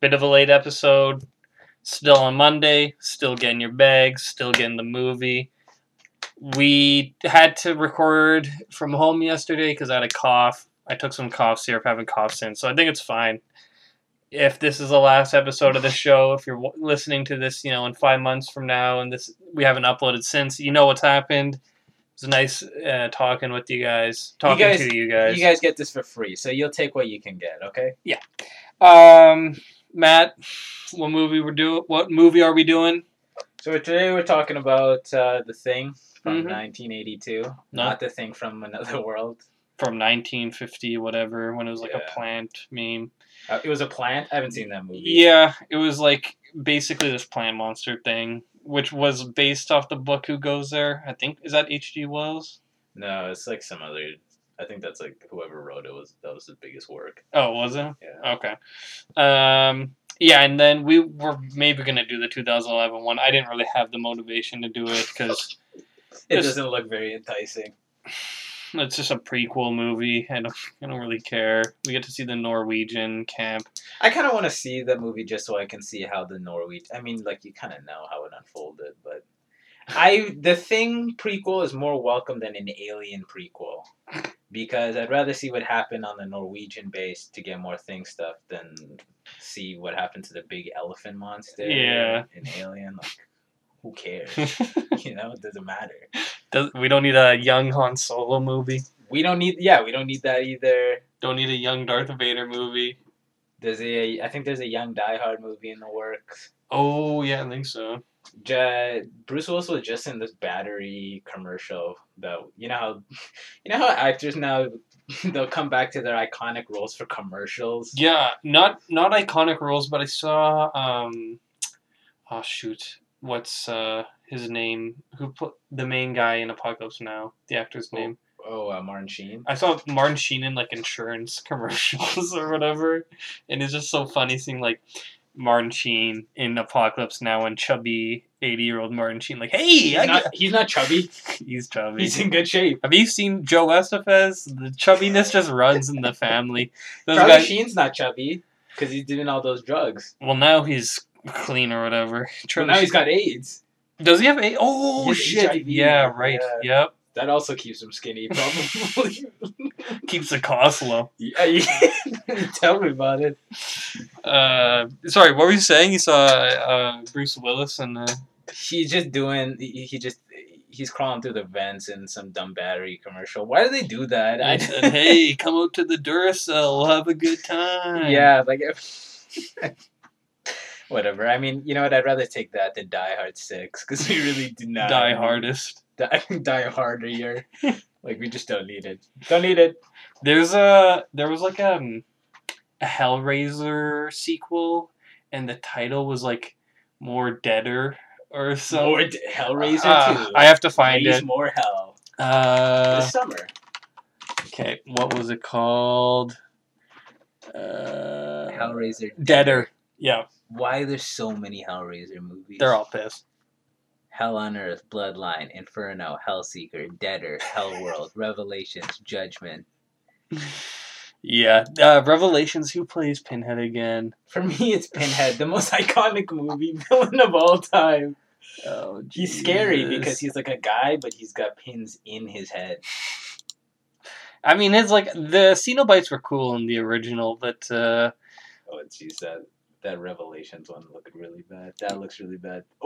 bit of a late episode. Still on Monday. Still getting your bags. Still getting the movie. We had to record from home yesterday because I had a cough. I took some cough syrup, haven't coughed since, so I think it's fine. If this is the last episode of the show, if you're w- listening to this, you know, in five months from now, and this we haven't uploaded since, you know what's happened. It was nice uh, talking with you guys, talking guys- to you guys. You guys get this for free, so you'll take what you can get. Okay. Yeah. Um, Matt, what movie we're doing? What movie are we doing? So today we're talking about uh, the thing from Mhm. 1982, No. not the thing from another world. From 1950, whatever, when it was like Yeah. a plant meme. Uh, it was a plant. I haven't seen that movie. Yeah, it was like basically this plant monster thing, which was based off the book Who Goes There. I think is that H.G. Wells. No, it's like some other. I think that's like whoever wrote it was that was his biggest work. Oh, was it? Yeah. Okay. Um, yeah, and then we were maybe gonna do the 2011 one. I didn't really have the motivation to do it because It Just- doesn't look very enticing. it's just a prequel movie. I don't, I don't really care. We get to see the Norwegian camp. I kind of want to see the movie just so I can see how the Norway. I mean, like you kind of know how it unfolded, but I the thing prequel is more welcome than an Alien prequel because I'd rather see what happened on the Norwegian base to get more thing stuff than see what happened to the big elephant monster. Yeah. in Alien. Like, who cares? you know, it doesn't matter. Does, we don't need a young Han Solo movie. We don't need. Yeah, we don't need that either. Don't need a young Darth Vader movie. There's a. I think there's a young Die Hard movie in the works. Oh yeah, I think so. Ja Bruce Willis was just in this battery commercial that you know how you know how actors now they'll come back to their iconic roles for commercials. Yeah, not not iconic roles, but I saw. um Oh shoot, what's uh his name? Who put the main guy in Apocalypse Now? The actor's name. Oh, uh, Martin Sheen. I saw Martin Sheen in like insurance commercials or whatever, and it's just so funny seeing like Martin Sheen in Apocalypse Now and chubby eighty-year-old Martin Sheen like, hey, He's I not. got-" He's not chubby. he's chubby. He's in good shape. Have you seen Joe Estevez? The chubbiness just runs in the family. Those Charlie guys- Sheen's not chubby because he's doing all those drugs. well, now he's clean or whatever. Charlie now he's got AIDS. Does he have AIDS? Oh shit! HIV, yeah, right. yeah. Yep. That also keeps him skinny, probably. Keeps the cost low. yeah. Tell me about it. Uh, sorry, what were you saying? You saw uh, Bruce Willis and uh, He's just doing. He, he just. He's crawling through the vents in some dumb battery commercial. Why do they do that? I said, "Hey, come out to the Duracell. We'll have a good time." Yeah, like if, whatever. I mean, you know what? I'd rather take that than Die Hard Six because we really do not Die hardest. Die, die harder. Like we just don't need it. Don't need it. There's a there was like um, a Hellraiser sequel, and the title was like more deader or so. more d- Hellraiser Uh. I have to find Raise it. more hell Uh, this summer. okay, what was it called? Uh, Hellraiser Deader. Yeah, Why there's so many Hellraiser movies? they're all pissed. Hell on Earth, Bloodline, Inferno, Hellseeker, Deader, Hellworld, Revelations, Judgment. Yeah, uh, Revelations. Who plays Pinhead again? For me, it's Pinhead, the most iconic movie villain of all time. Oh, He's scary because he's like a guy, but he's got pins in his head. I mean, his like the Cenobites were cool in the original, but uh, Oh, jeez, that that Revelations one looked really bad. That looks really bad.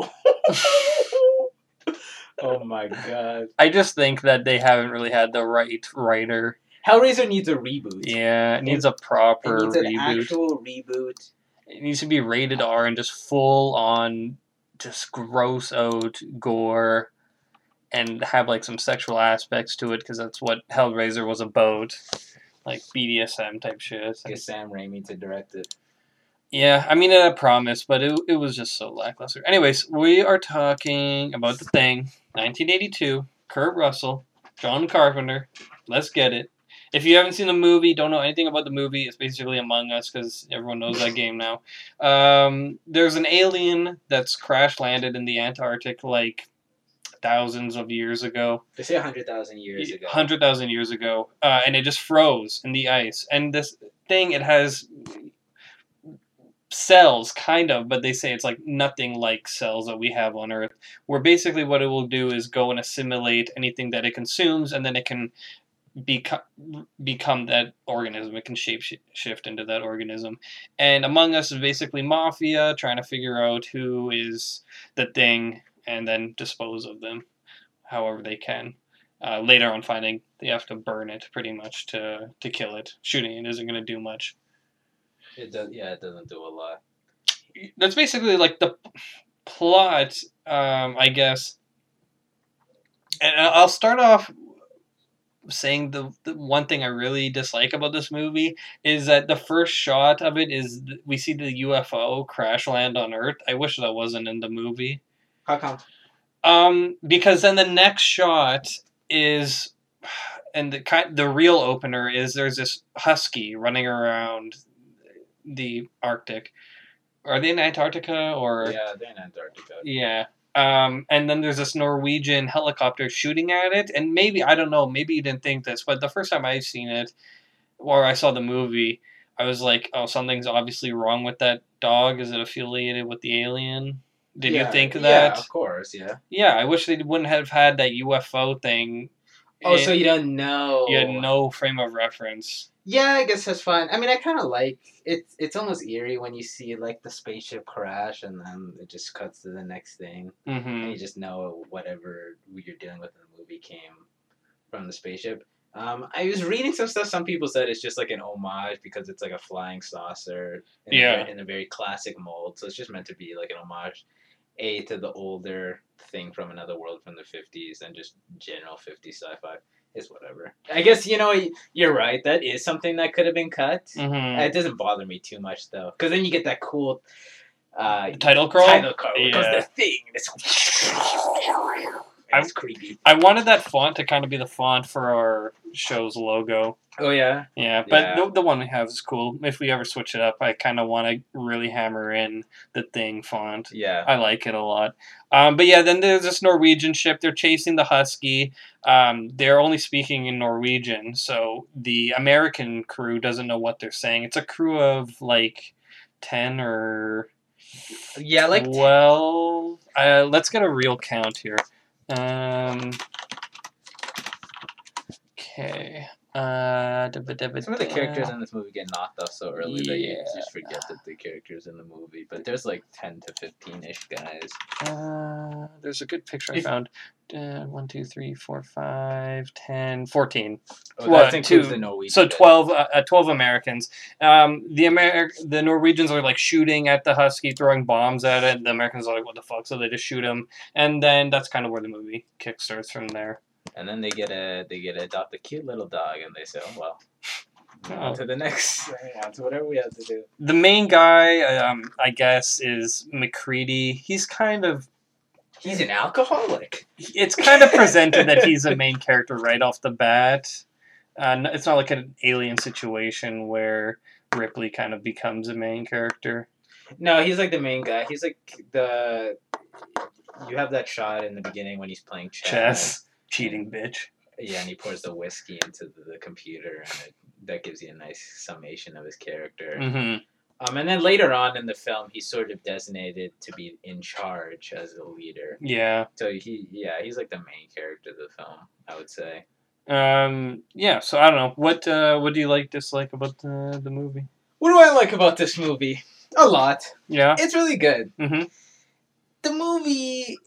oh my god, I just think that they haven't really had the right writer. Hellraiser needs a reboot. Yeah, it needs a It proper needs an reboot. actual reboot. It needs to be rated R and just full on, just gross out gore, and have like some sexual aspects to it because that's what Hellraiser was about, like BDSM type shit. Get Sam Raimi to direct it. Yeah, I mean I promise, but it, it was just so lackluster. Anyways, we are talking about the thing, 1982, Kurt Russell, John Carpenter. Let's get it. If you haven't seen the movie, don't know anything about the movie, it's basically Among Us because everyone knows that game now. Um, there's an alien that's crash landed in the Antarctic like thousands of years ago They say hundred thousand years ago. hundred thousand years ago, uh, and it just froze in the ice. And this thing, it has cells, kind of, but they say it's like nothing like cells that we have on Earth. Where basically what it will do is go and assimilate anything that it consumes, and then it can become become that organism. It can shape shift into that organism. And Among Us is basically mafia trying to figure out who is the thing, and then dispose of them, however they can. Uh, later on, finding they have to burn it pretty much to to kill it. Shooting it isn't going to do much. It does. Yeah, it doesn't do a lot. That's basically like the plot, um, I guess. And I'll start off saying the, the one thing I really dislike about this movie is that the first shot of it is th- we see the UFO crash land on Earth. I wish that wasn't in the movie. How come? Um, because then the next shot is, and the kind the real opener is there's this husky running around the Arctic. Are they in Antarctica or? Yeah, they're in Antarctica. Yeah. Um, and then there's this Norwegian helicopter shooting at it, and maybe I don't know, maybe you didn't think this, but the first time I've seen it, or I saw the movie, I was like, oh, something's obviously wrong with that dog. Is it affiliated with the alien? Did yeah, you think that? Yeah, of course, yeah. Yeah, I wish they wouldn't have had that UFO thing. Oh, so you don't know? You had no frame of reference. Yeah, I guess that's fine. I mean, I kind of like it's. It's almost eerie when you see like the spaceship crash and then it just cuts to the next thing, Mm-hmm. and you just know whatever you're dealing with in the movie came from the spaceship. Um, I was reading some stuff. Some people said it's just like an homage because it's like a flying saucer. In Yeah. A, in a very classic mold, so it's just meant to be like an homage, a to the older thing from another world from the fifties and just general 50s sci-fi. Is whatever. I guess you know you're right. That is something that could have been cut. Mm-hmm. It doesn't bother me too much though, because then you get that cool uh, title crawl. title. Because Yeah. the thing, it's, I- it's creepy. I wanted that font to kind of be the font for our show's logo. Oh yeah. Yeah, but Yeah. The, the one we have is cool. If we ever switch it up, I kind of want to really hammer in the thing font. Yeah. I like it a lot. Um, but yeah, then there's this Norwegian ship. They're chasing the Husky. Um, they're only speaking in Norwegian, so the American crew doesn't know what they're saying. It's a crew of like 10 or Yeah, like well, uh, let's get a real count here. Um, okay. Uh, dabba dabba some of the characters in this movie get knocked off so early that you Yeah. just forget that the characters in the movie. But there's like ten to fifteen ish guys. Uh, there's a good picture I If- found. Uh, one, two, three, four, five, ten, fourteen. Oh, What, that includes two- the Norwegian. So guys. 12, uh, uh, 12 Americans. Um, the Amer- the Norwegians are like shooting at the Husky, throwing bombs at it. The Americans are like, what the fuck? So they just shoot him. And then that's kind of where the movie kickstarts from there. And then they get a they get to adopt a cute little dog, and they say, "Oh well." Oh. On to the next. On to whatever we have to do. The main guy, um, I guess, is MacReady. He's kind of He's an alcoholic. it's kind of presented that he's a main character right off the bat. Uh, it's not like an alien situation where Ripley kind of becomes a main character. No, he's like the main guy. He's like the. You have that shot in the beginning when he's playing chess. Chess, cheating bitch. Yeah, and he pours the whiskey into the, the computer, and it, that gives you a nice summation of his character. Mm-hmm. Um, and then later on in the film, he's sort of designated to be in charge as the leader. Yeah. So he, yeah, he's like the main character of the film, I would say. Um. Yeah. So I don't know what. Uh, what do you like, dislike about the the movie? What do I like about this movie? A lot. Yeah. It's really good. Mm-hmm. The movie,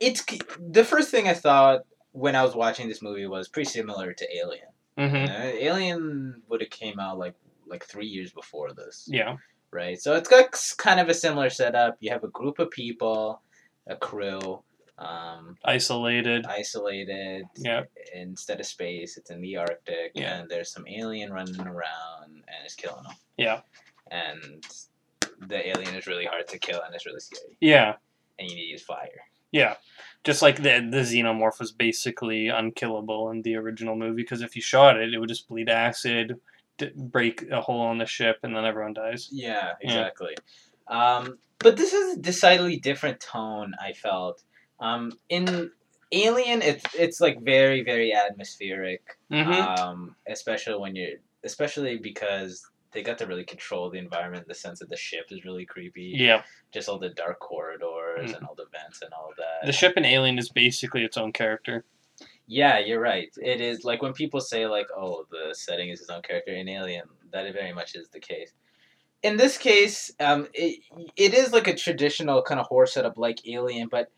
it's the first thing I thought when I was watching this movie was pretty similar to Alien. hmm You know, Alien would have came out like like three years before this. Yeah. right? So it's got kind of a similar setup. You have a group of people, a crew, um, Isolated. isolated. Yeah. Instead of space, it's in the Arctic, Yeah. and there's some alien running around, and it's killing them. Yeah. And the alien is really hard to kill, and it's really scary, Yeah. and you need to use fire. Yeah. Just like the the xenomorph was basically unkillable in the original movie because if you shot it, it would just bleed acid, d- break a hole in the ship, and then everyone dies. Yeah, exactly. Um, but this is a decidedly different tone. I felt um, in Alien, it's it's like very very atmospheric. Mm-hmm. um, especially when you're especially because they got to really control the environment in the sense that the ship is really creepy. Yeah, Just all the dark corridors Mm. and all the vents and all that. the ship in Alien is basically its own character. Yeah, you're right. It is like when people say like, "Oh, the setting is his own character in Alien." That very much is the case. In this case, um, it, it is like a traditional kind of horror setup like Alien, but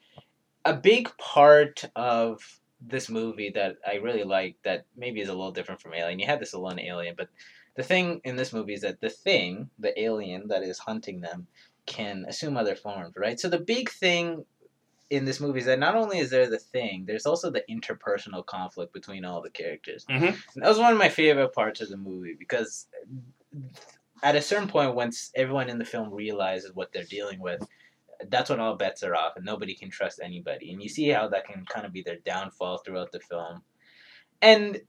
a big part of this movie that I really like that maybe is a little different from Alien. You had this alone in Alien, but the thing in this movie is that the thing, the alien that is hunting them, can assume other forms, right? So the big thing in this movie is that not only is there the thing, there's also the interpersonal conflict between all the characters. Mhm. And that was one of my favorite parts of the movie because at a certain point, once everyone in the film realizes what they're dealing with, that's when all bets are off and nobody can trust anybody. And you see how that can kind of be their downfall throughout the film. And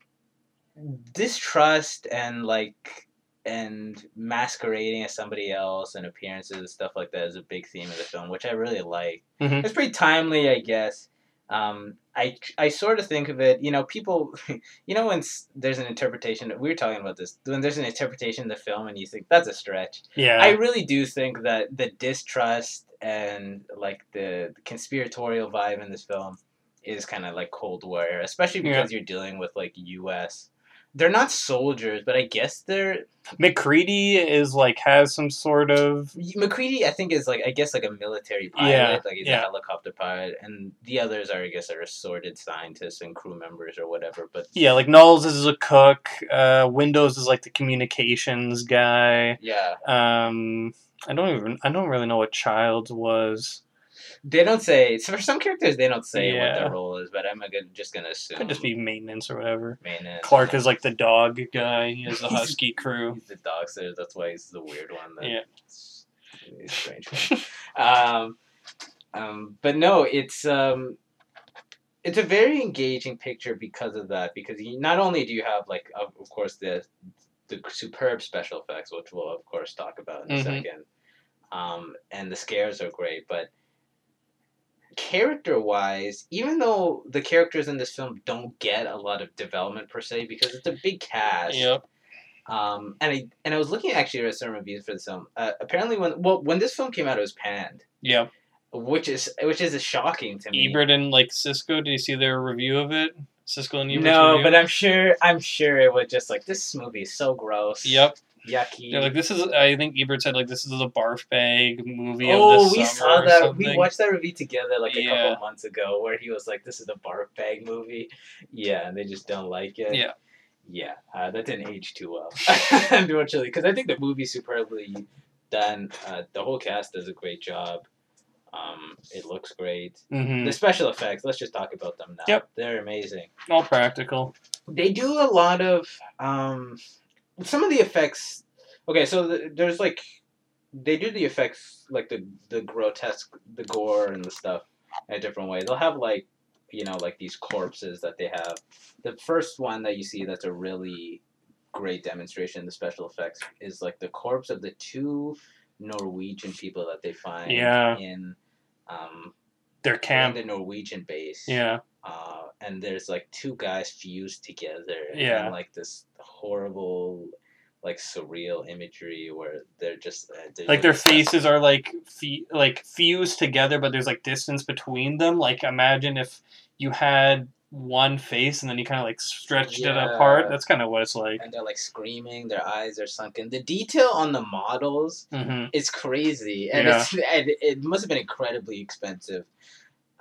distrust and like and masquerading as somebody else and appearances and stuff like that is a big theme of the film, which I really like. Mhm. It's pretty timely, I guess. Um, I I sort of think of it, you know, people, you know, when there's an interpretation, we were talking about this, when there's an interpretation of the film and you think that's a stretch. Yeah, I really do think that the distrust and like the conspiratorial vibe in this film is kind of like Cold War, especially Yeah. because you're dealing with like U.S. They're not soldiers, but I guess they're MacReady is like has some sort of MacReady. I think is like I guess like a military pilot, Yeah, like he's yeah. a helicopter pilot, and the others are I guess are assorted scientists and crew members or whatever. But yeah, like Nauls is a cook. Uh, Windows is like the communications guy. yeah, Um, I don't even I don't really know what Childs was. They don't say. So for some characters, they don't say what their role is, but I'm gonna- just gonna assume Could just be maintenance or whatever. maintenance. Clark is like the dog guy. He has the husky crew. He's the dog sitter. That's why he's the weird one. That Yeah. It's a strange one. um, um, but no, it's um, it's a very engaging picture because of that. Because you, not only do you have like, of, of course, the the superb special effects, which we'll of course talk about in a Mhm. second, um, and the scares are great, but character wise, even though the characters in this film don't get a lot of development per se, because it's a big cast. Yep. Um, and I and I was looking actually at some reviews for this film. Uh, apparently, when well when this film came out, it was panned, Yep. which is which is shocking to me. Ebert and like Siskel. Did you see their review of it? Siskel and Ebert's no, review? but I'm sure I'm sure it was just like this movie is so gross. Yep. Yucky. They're like this is. I think Ebert said like this is a barf bag movie oh, we saw that. We watched that review together like a Yeah. couple months ago, where he was like, "This is a barf bag movie." Yeah, and they just don't like it. Yeah. Yeah, uh, that didn't age too well, unfortunately, because I think the movie's superbly done. Uh, the whole cast does a great job. Um, it looks great. hmm The special effects, let's just talk about them now. Yep. They're amazing. All practical. They do a lot of um, some of the effects. Okay, so the, there's like they do the effects like the the grotesque, the gore and the stuff in a different way. They'll have like you know like these corpses that they have. The first one that you see that's a really great demonstration of the special effects is like the corpse of the two Norwegian people that they find Yeah. in um, Their in camp. the Norwegian base Yeah. Uh, and there's like two guys fused together Yeah. and like this horrible like surreal imagery where they're just uh, they're Like their faces are like fe- like fused together, but there's like distance between them. Like imagine if you had one face and then you kind of like stretched it apart. That's kind of what it's like. and they're like screaming their eyes are sunken the detail on the models hmm is crazy and, Yeah. it's, and it must have been incredibly expensive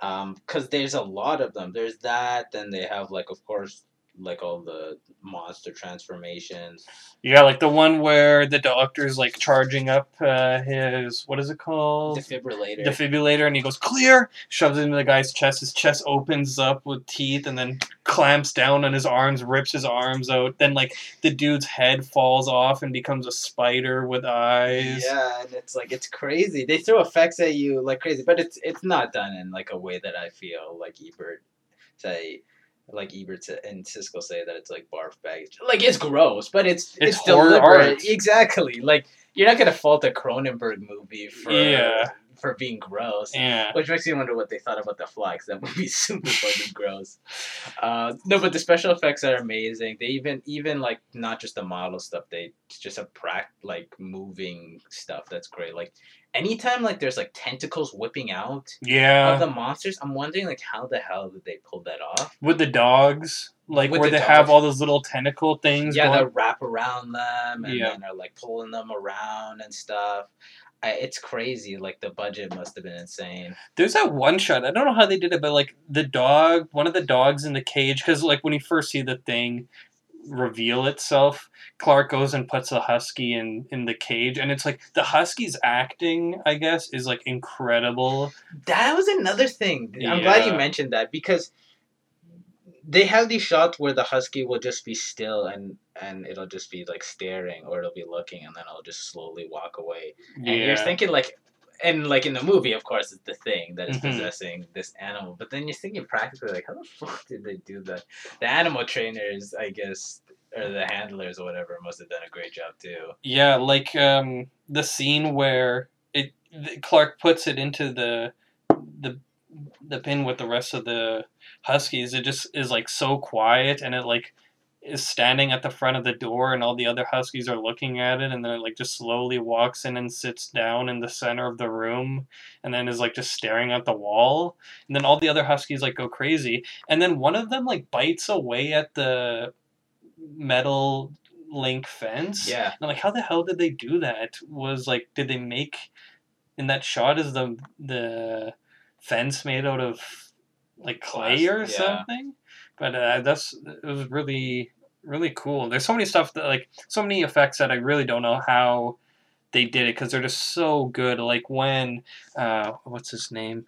Um, because there's a lot of them. There's that then they have like of course like all the monster transformations. Yeah, like the one where the doctor's like charging up uh, his what is it called? defibrillator. Defibrillator and he goes clear! Shoves it into the guy's chest. His chest opens up with teeth and then clamps down on his arms rips his arms out. Then like the dude's head falls off and becomes a spider with eyes. Yeah, and it's like it's crazy. They throw effects at you like crazy, but it's it's not done in like a way that I feel like Ebert say, like Ebert and Siskel say that it's like barf bags. Like it's mm-hmm. gross, but it's It's it's, deliberate. art. Exactly. Like you're not gonna fault a Cronenberg movie for Yeah. For being gross. Yeah. Which makes me wonder what they thought about the fly, 'cause that would be super fucking gross. Uh, no, but the special effects are amazing. They even even like not just the model stuff. They just have prac like moving stuff that's great. Like anytime like there's like tentacles whipping out Yeah. of the monsters, I'm wondering like how the hell did they pull that off? With the dogs, like With where the they have all those little tentacle things. Yeah, going- that wrap around them and Yeah. then are like pulling them around and stuff. I, it's crazy. Like the budget must have been insane. There's that one shot. I don't know how they did it, but like the dog, one of the dogs in the cage, because like when you first see the thing reveal itself, Clark goes and puts the husky in in the cage, and it's like the husky's acting, I guess, is like incredible. That was another thing. I'm glad you mentioned that because they have these shots where the husky will just be still and and it'll just be like staring or it'll be looking and then it'll just slowly walk away. And you're thinking like and like in the movie of course it's the thing that is Mhm. possessing this animal. But then you're thinking practically like how the fuck did they do that? The animal trainers, I guess or the handlers or whatever must have done a great job too. yeah, like um the scene where it Clark puts it into the the the pin with the rest of the huskies. It just is like so quiet, and it like is standing at the front of the door and all the other huskies are looking at it and then it like just slowly walks in and sits down in the center of the room and then is like just staring at the wall and then all the other huskies like go crazy and then one of them like bites away at the metal link fence Yeah. and I'm like how the hell did they do that was like did they make in that shot is the the fence made out of like clay or yeah. something but uh, that's it was really really cool there's so many stuff that like so many effects that i really don't know how they did it because they're just so good like when uh what's his name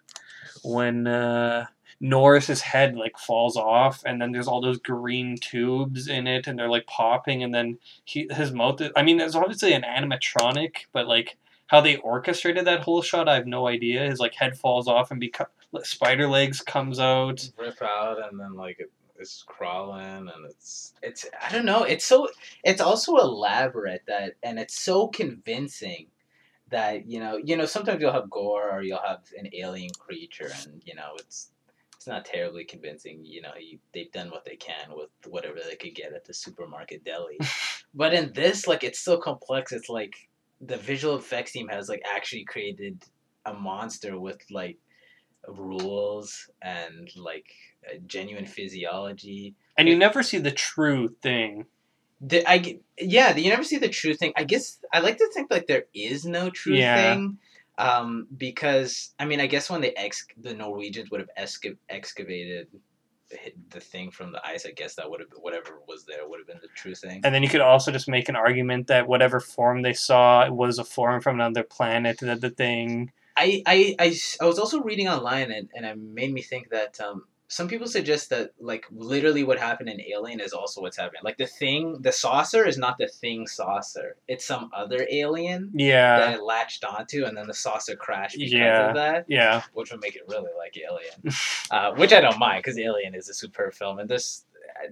when uh Norris's head like falls off, and then there's all those green tubes in it, and they're like popping, and then he his mouth. Is, I mean, it's obviously an animatronic, but like how they orchestrated that whole shot, I have no idea. His like head falls off, and become spider legs comes out. rip out and then like it, it's crawling and it's it's I don't know it's so it's also elaborate that and it's so convincing that you know you know sometimes you'll have gore or you'll have an alien creature and you know it's it's not terribly convincing you know you, they've done what they can with whatever they could get at the supermarket deli but in this like it's so complex it's like the visual effects team has like actually created a monster with like rules and like a genuine physiology. And you never see the true thing. The, I yeah, you never see the true thing. I guess I like to think like there is no true Yeah. thing, um, because I mean I guess when they ex the Norwegians would have exca- excavated the, the thing from the ice, I guess that would have whatever was there would have been the true thing. And then you could also just make an argument that whatever form they saw was a form from another planet. That the thing. I, I, I, I was also reading online and, and it made me think that um, some people suggest that like literally what happened in Alien is also what's happening. Like the thing, the saucer is not the thing saucer. It's some other alien Yeah. that it latched onto and then the saucer crashed because Yeah. of that, Yeah. which would make it really like Alien. uh, which I don't mind because Alien is a superb film and this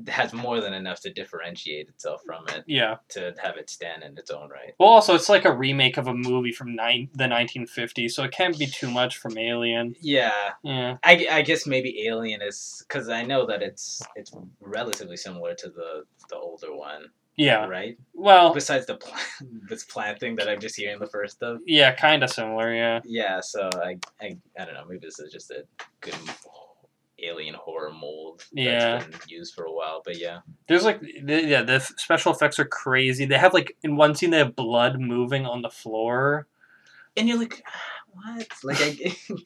has more than enough to differentiate itself from it Yeah. to have it stand in its own right. Well, also it's like a remake of a movie from nine, the 1950s, so it can't be too much from Alien. Yeah, Yeah. I, I guess maybe Alien is because I know that it's it's relatively similar to the the older one, Yeah. right? Well. Besides the plant, this plant thing that I'm just hearing the first of. Yeah, kind of similar. Yeah. Yeah, so I, I I don't know. Maybe this is just a good alien horror mold Yeah. that's been used for a while. But yeah, There's like, the, yeah, the special effects are crazy. They have like in one scene they have blood moving on the floor. and you're like, "Ah, what? Like I.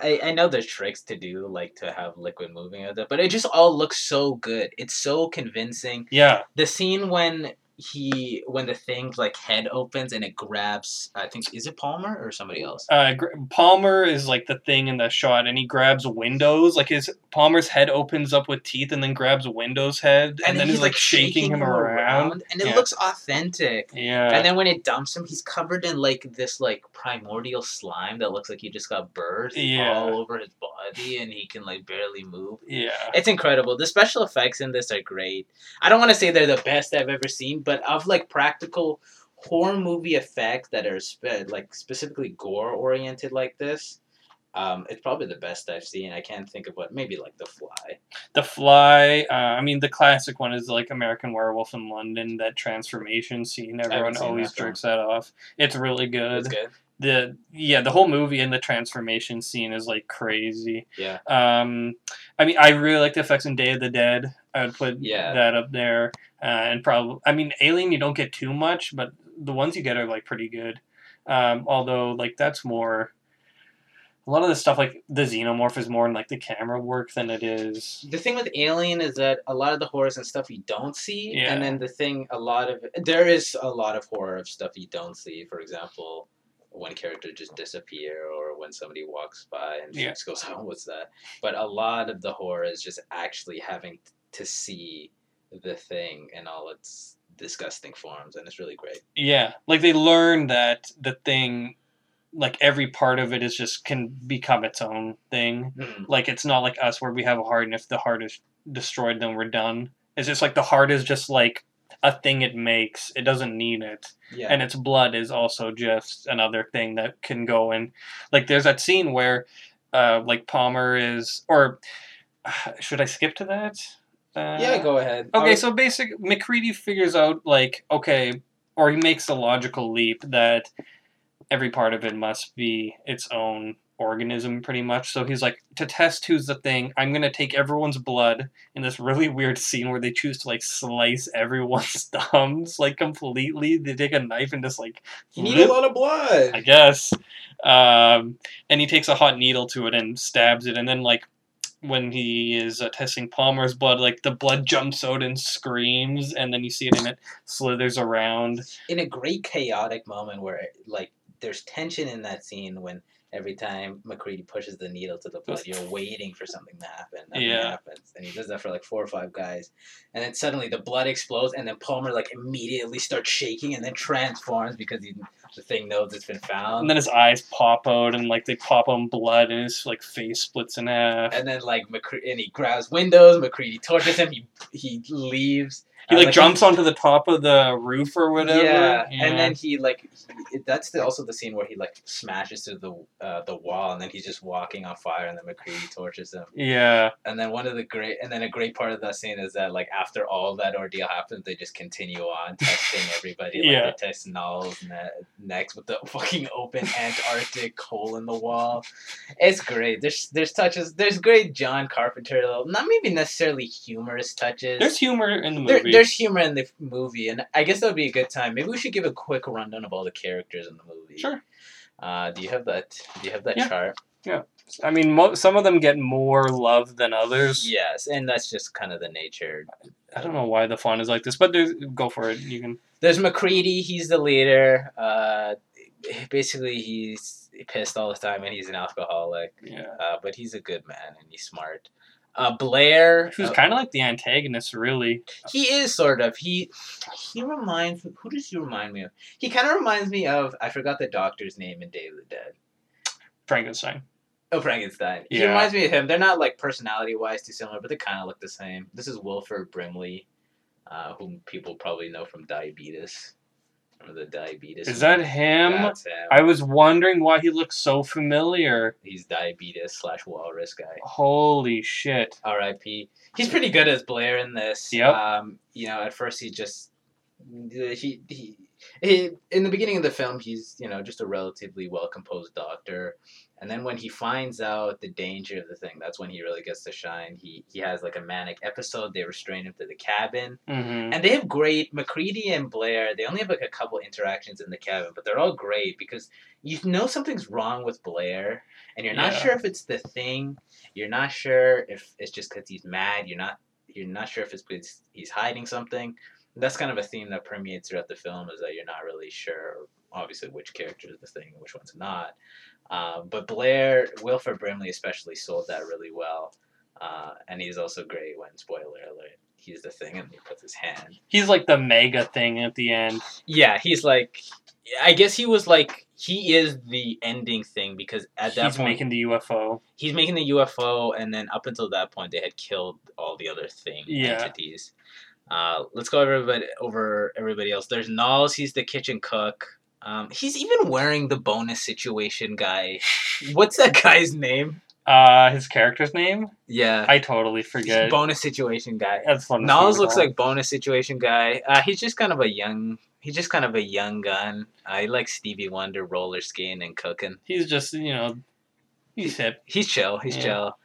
I, I know there's tricks to do like to have liquid moving that, but it just all looks so good. It's so convincing. Yeah. the scene when he when the thing like head opens and it grabs i think is it palmer or somebody else Uh, Gr- Palmer is like the thing in the shot, and he grabs Windows. Like his Palmer's head opens up with teeth, and then grabs Windows' head, and, then he's like shaking, him around. and it Yeah. looks authentic Yeah. and then when it dumps him he's covered in like this like primordial slime that looks like he just got birthed Yeah. all over his body and he can like barely move yeah. it's incredible the special effects in this are great i don't want to say they're the best i've ever seen but of like practical horror movie effects that are spe- like specifically gore oriented like this, um, it's probably the best I've seen. I can't think of what maybe like The Fly. The Fly. Uh, I mean, the classic one is like American Werewolf in London. That transformation scene. Everyone always that jerks that off. It's really good. It's good. The yeah, the whole movie and the transformation scene is like crazy. Yeah. Um, I mean, I really like the effects in Day of the Dead. I would put Yeah. that up there. Uh, and probably, I mean, Alien, you don't get too much, but the ones you get are like pretty good. Um, although, like that's more. A lot of the stuff, like the xenomorph, is more in like the camera work than it is. The thing with Alien is that a lot of the horrors and stuff you don't see, Yeah. and then the thing, a lot of there is a lot of horror of stuff you don't see. For example, one character just disappear, or when somebody walks by and Yeah. just goes, "Oh, what's that?" But a lot of the horror is just actually having to see the thing in all its disgusting forms, and it's really great. Yeah, like they learn that the thing, like every part of it is just can become its own thing. Like it's not like us where we have a heart, and if the heart is destroyed, then we're done. It's just like the heart is just like a thing it makes. It doesn't need it, Yeah, and its blood is also just another thing that can go in. Like there's that scene where, uh, like Palmer is, or should I skip to that? Uh, yeah, go ahead. Okay, I- so basic MacReady figures out like okay, or he makes the logical leap that every part of it must be its own organism pretty much. So he's like to test who's the thing, I'm going to take everyone's blood in this really weird scene where they choose to like slice everyone's thumbs like completely. They take a knife and just like you need rip- a lot of blood. I guess. Um, and he takes a hot needle to it and stabs it, and then like when he is uh, testing Palmer's blood, like the blood jumps out and screams, and then you see it and it slithers around. in a great chaotic moment where like there's tension in that scene when every time MacReady pushes the needle to the blood, you're waiting for something to happen. Nothing Yeah. happens. And he does that for like four or five guys. And then suddenly the blood explodes and then Palmer like immediately starts shaking and then transforms because he, the thing knows it's been found. And then his eyes pop out, and like they pop on blood, and his like face splits in half. And then like McCre- and he grabs windows, MacReady tortures him, he he leaves. He Uh, like jumps onto the top of the roof or whatever. Yeah, and then he like he, that's the, also the scene where he like smashes through the uh, the wall, and then he's just walking on fire, and then MacReady torches him. yeah, And then one of the great, and then a great part of that scene is that like after all that ordeal happens, they just continue on testing everybody. Like Yeah. they're testing Nauls ne- next with the fucking open Antarctic hole in the wall. It's great. There's there's touches. There's great John Carpenter, not maybe necessarily humorous touches. there's humor in the There, movie. There's humor in the movie, and I guess that would be a good time. Maybe we should give a quick rundown of all the characters in the movie. Sure. Uh, do you have that? Do you have that Yeah. chart? Yeah. I mean, mo- some of them get more love than others. Yes, and that's just kind of the nature. I don't know why the font is like this, but go for it. You can. There's MacReady. He's the leader. Uh, basically, he's pissed all the time, and he's an alcoholic. Yeah. Uh, but he's a good man, and he's smart. Uh, Blair. Who's uh, kind of like the antagonist, really. he is sort of. He he reminds. Me. Who does he remind me of? He kind of reminds me of. I forgot the doctor's name in Day of the Dead. Frankenstein. Oh, Frankenstein. He reminds me of him. They're not like personality wise too similar, but they kind of look the same. This is Wilford Brimley, uh, whom people probably know from Diabetes. Remember the Diabetes? Is that him? Him. I was wondering why he looks so familiar. He's Diabetes slash Walrus guy. Holy shit. R.I.P. He's pretty good as Blair in this. Yep. Um, you know, at first he just he, he he in the beginning of the film he's you know just a relatively well composed doctor, and then when he finds out the danger of the thing, that's when he really gets to shine. He he has like a manic episode. They restrain him to the cabin, hmm and they have great MacReady and Blair. They only have like a couple interactions in the cabin, but they're all great because you know something's wrong with Blair, and you're not Yeah. sure if it's the thing. You're not sure if it's just because he's mad. You're not. You're not sure if it's because he's hiding something. That's kind of a theme that permeates throughout the film is that you're not really sure, obviously, which character is the thing and which one's not. Um, but Blair, Wilford Brimley especially sold that really well. Uh, and he's also great when, spoiler alert, he's the thing and he puts his hand He's like the mega thing at the end. yeah, he's like, I guess he was like, he is the ending thing because at that He's point He's making the UFO. he's making the UFO, and then up until that point they had killed all the other thing Yeah. entities. Uh, let's go over everybody, over everybody else. There's Nauls. He's the kitchen cook. Um, he's even wearing the bonus situation guy. What's that guy's name? Uh, his character's name? Yeah, I totally forget. bonus situation guy. That's fun. to Nauls looks like bonus situation guy. Uh, he's just kind of a young. He's just kind of a young gun. I like Stevie Wonder roller skating and cooking. he's just you know, he's hip. He's chill. He's Yeah. chill.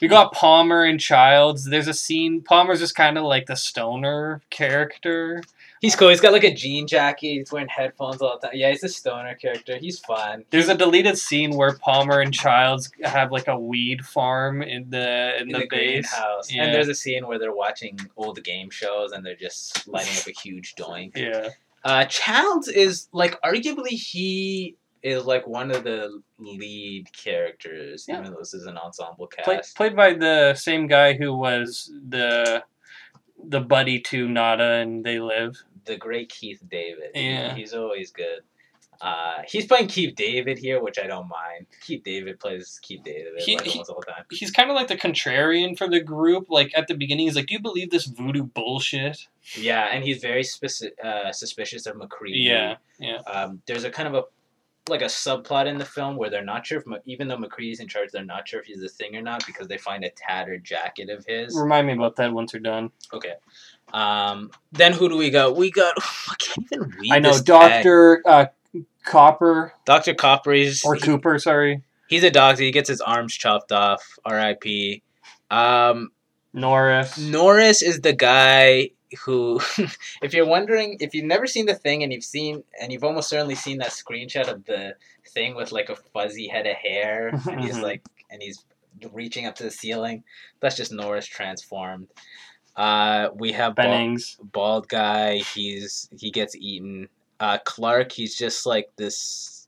We got Palmer and Childs. There's a scene. Palmer's just kind of like the stoner character. He's cool. He's got like a jean jacket. He's wearing headphones all the time. Yeah, he's a stoner character. He's fun. There's a deleted scene where Palmer and Childs have like a weed farm in the in, in the, the, base. greenhouse. Yeah. And there's a scene where they're watching old game shows and they're just lighting up a huge doink. Yeah, Uh, Childs is like arguably he is like one of the lead characters, Yeah. even though this is an ensemble Play, cast. played by the same guy who was the the buddy to Nada and They Live. The great Keith David. Yeah. he's always good. Uh, he's playing Keith David here, which I don't mind. Keith David plays Keith David He- like he- almost all the time. He's kind of like the contrarian for the group. Like at the beginning, he's like, "Do you believe this voodoo bullshit?" Yeah, and he's very speci- uh, suspicious of MacReady. Yeah, yeah. Um, there's a kind of a like a subplot in the film where they're not sure if even though MacReady's in charge, they're not sure if he's the thing or not because they find a tattered jacket of his. Remind me about that once we're done. Okay. Um, then who do we got? We got I can't even read. I know. Doctor uh, Copper Doctor Copper. He's or he- Cooper. Sorry, he's a doctor. He gets his arms chopped off. R.I.P. Um, Norris. Norris is the guy who, if you're wondering, if you've never seen the thing and you've seen, and you've almost certainly seen that screenshot of the thing with like a fuzzy head of hair, and he's Mhm. like, and he's reaching up to the ceiling. That's just Norris transformed. Uh, we have bald, Bennings. bald guy. He's he gets eaten. Uh, Clark. He's just like this.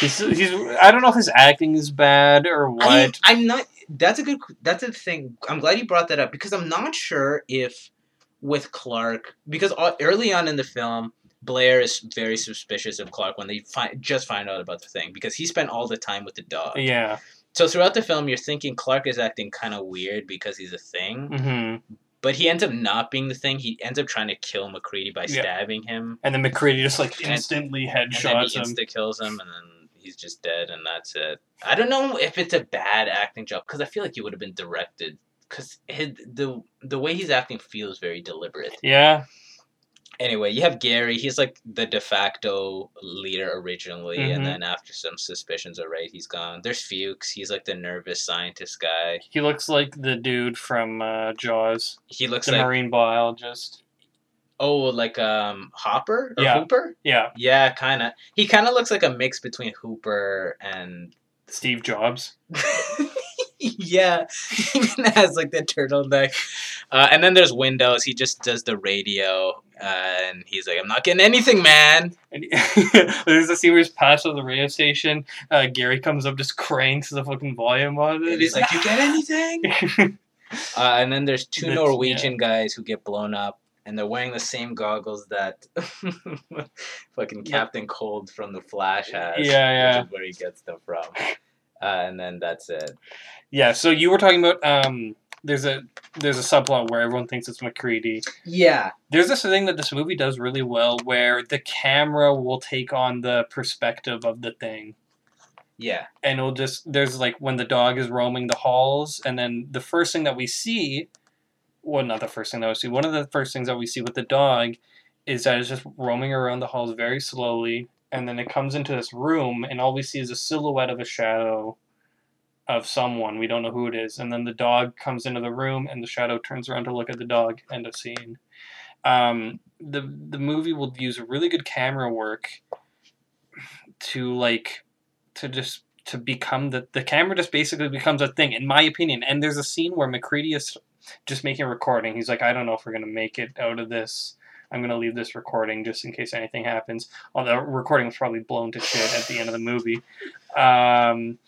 He's, he's. I don't know if his acting is bad or what. I, I'm not. That's a good. That's a thing. I'm glad you brought that up because I'm not sure if with Clark because all- early on in the film, Blair is very suspicious of Clark when they find just find out about the thing because he spent all the time with the dog. yeah. So throughout the film, you're thinking Clark is acting kind of weird because he's a thing, hmm but he ends up not being the thing. He ends up trying to kill MacReady by Yeah. stabbing him, And then MacReady just like And- instantly and then headshots he him. insta kills him, and then he's just dead, and that's it. I don't know if it's a bad acting job because I feel like he would have been directed because the the way he's acting feels very deliberate. Yeah. Anyway, you have Garry. He's like the de facto leader originally, Mhm. and then after some suspicions are right, he's gone. There's Fuchs. He's like the nervous scientist guy. He looks like the dude from uh, Jaws, He looks the like marine biologist. Oh, like um Hopper or Yeah. Hooper. Yeah, Yeah, kind of. He kind of looks like a mix between Hooper and Steve Jobs. yeah, he even has like the turtleneck. Uh, and then there's Windows. He just does the radio, uh, and he's like, "I'm not getting anything, man." And there's a scene where he's passed on the radio station. Uh, Garry comes up, just cranks the fucking volume on it. And he's like, "You get anything?" Uh, and then there's two Norwegian guys who get blown up, and they're wearing the same goggles that fucking Captain Cold from The Flash has. Yeah, yeah. Which is where he gets them from. Uh, and then that's it. yeah. So you were talking about um. There's a there's a subplot where everyone thinks it's MacReady. Yeah. There's this thing that this movie does really well, where the camera will take on the perspective of the thing. Yeah. and it'll just there's like when the dog is roaming the halls and then the first thing that we see well not the first thing that we see. One of the first things that we see with the dog is that it's just roaming around the halls very slowly and then it comes into this room and all we see is a silhouette of a shadow of someone. We don't know who it is. And then the dog comes into the room and the shadow turns around to look at the dog. End of scene. Um, the the movie will use really good camera work to like to just to become the the camera just basically becomes a thing in my opinion. And there's a scene where macready is just making a recording he's like i don't know if we're going to make it out of this i'm going to leave this recording just in case anything happens although the recording was probably blown to shit at the end of the movie um,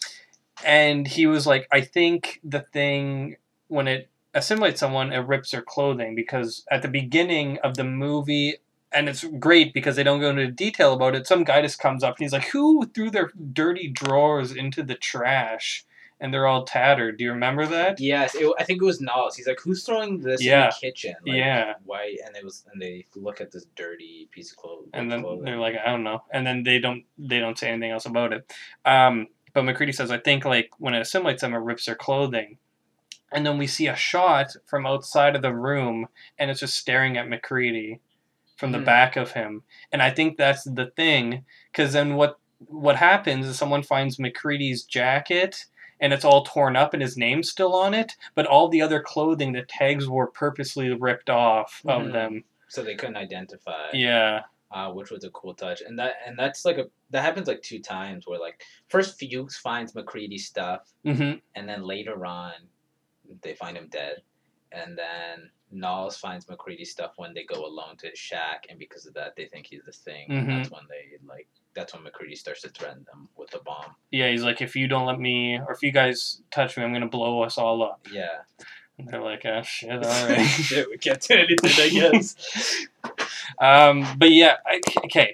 and he was like i think the thing when it assimilates someone it rips their clothing because at the beginning of the movie and it's great because they don't go into detail about it. Some guy just comes up and he's like, "Who threw their dirty drawers into the trash?" And they're all tattered. Do you remember that? Yes, it, I think it was Niles. He's like, "Who's throwing this in the kitchen?" Like, Yeah. Why? And it was, and they look at this dirty piece of clothes. and then clothing. they're like, I don't know, and then they don't they don't say anything else about it. Um, but MacReady says, I think like when it assimilates them, it rips their clothing, and then we see a shot from outside of the room, and it's just staring at MacReady from the Hmm. back of him, and I think that's the thing, because then what what happens is someone finds MacReady's jacket. And it's all torn up, and his name's still on it. But all the other clothing, the tags were purposely ripped off of Mhm. them. so they couldn't identify. Yeah, uh, which was a cool touch. And that and that's like a that happens like two times where like first Fuchs finds MacReady's stuff, hmm and then later on they find him dead, and then Nauls finds MacReady's stuff when they go alone to his shack, and because of that they think he's the thing. Mhm. And that's when they like that's when MacReady starts to threaten them with the bomb. Yeah, he's like, if you don't let me, or if you guys touch me, I'm gonna blow us all up. Yeah. And they're like, ah, shit, all right. Shit, we can't do anything, I guess. um, but yeah, I, okay.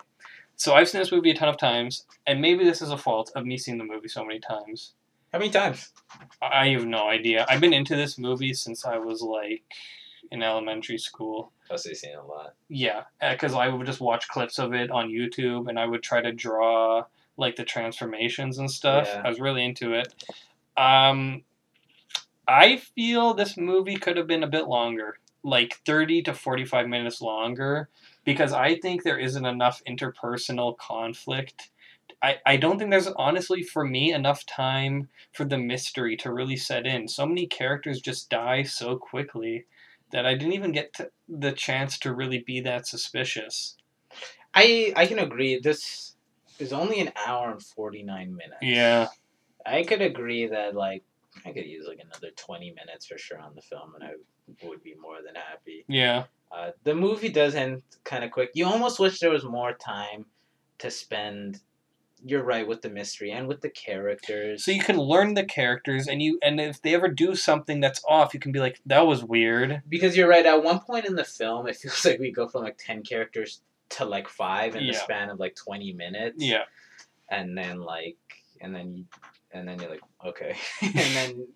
So I've seen this movie a ton of times, and maybe this is a fault of me seeing the movie so many times. How many times? I have no idea. I've been into this movie since I was like in elementary school. I was seeing a lot. Yeah, because I would just watch clips of it on YouTube, and I would try to draw like the transformations and stuff. Yeah. I was really into it. Um, I feel this movie could have been a bit longer, like thirty to forty-five minutes longer, because I think there isn't enough interpersonal conflict. I, I don't think there's honestly for me enough time for the mystery to really set in. So many characters just die so quickly that I didn't even get the chance to really be that suspicious. I I can agree. This is only an hour and forty nine minutes. Yeah. I could agree that like I could use like another twenty minutes for sure on the film, and I would be more than happy. Yeah. Uh, the movie does end kind of quick. You almost wish there was more time to spend. You're right with the mystery and with the characters. So you can learn the characters and you and if they ever do something that's off, you can be like, that was weird. because you're right. At one point in the film, it feels like we go from like ten characters to like five in the span of like twenty minutes. Yeah. and then like and then you and then you're like okay and then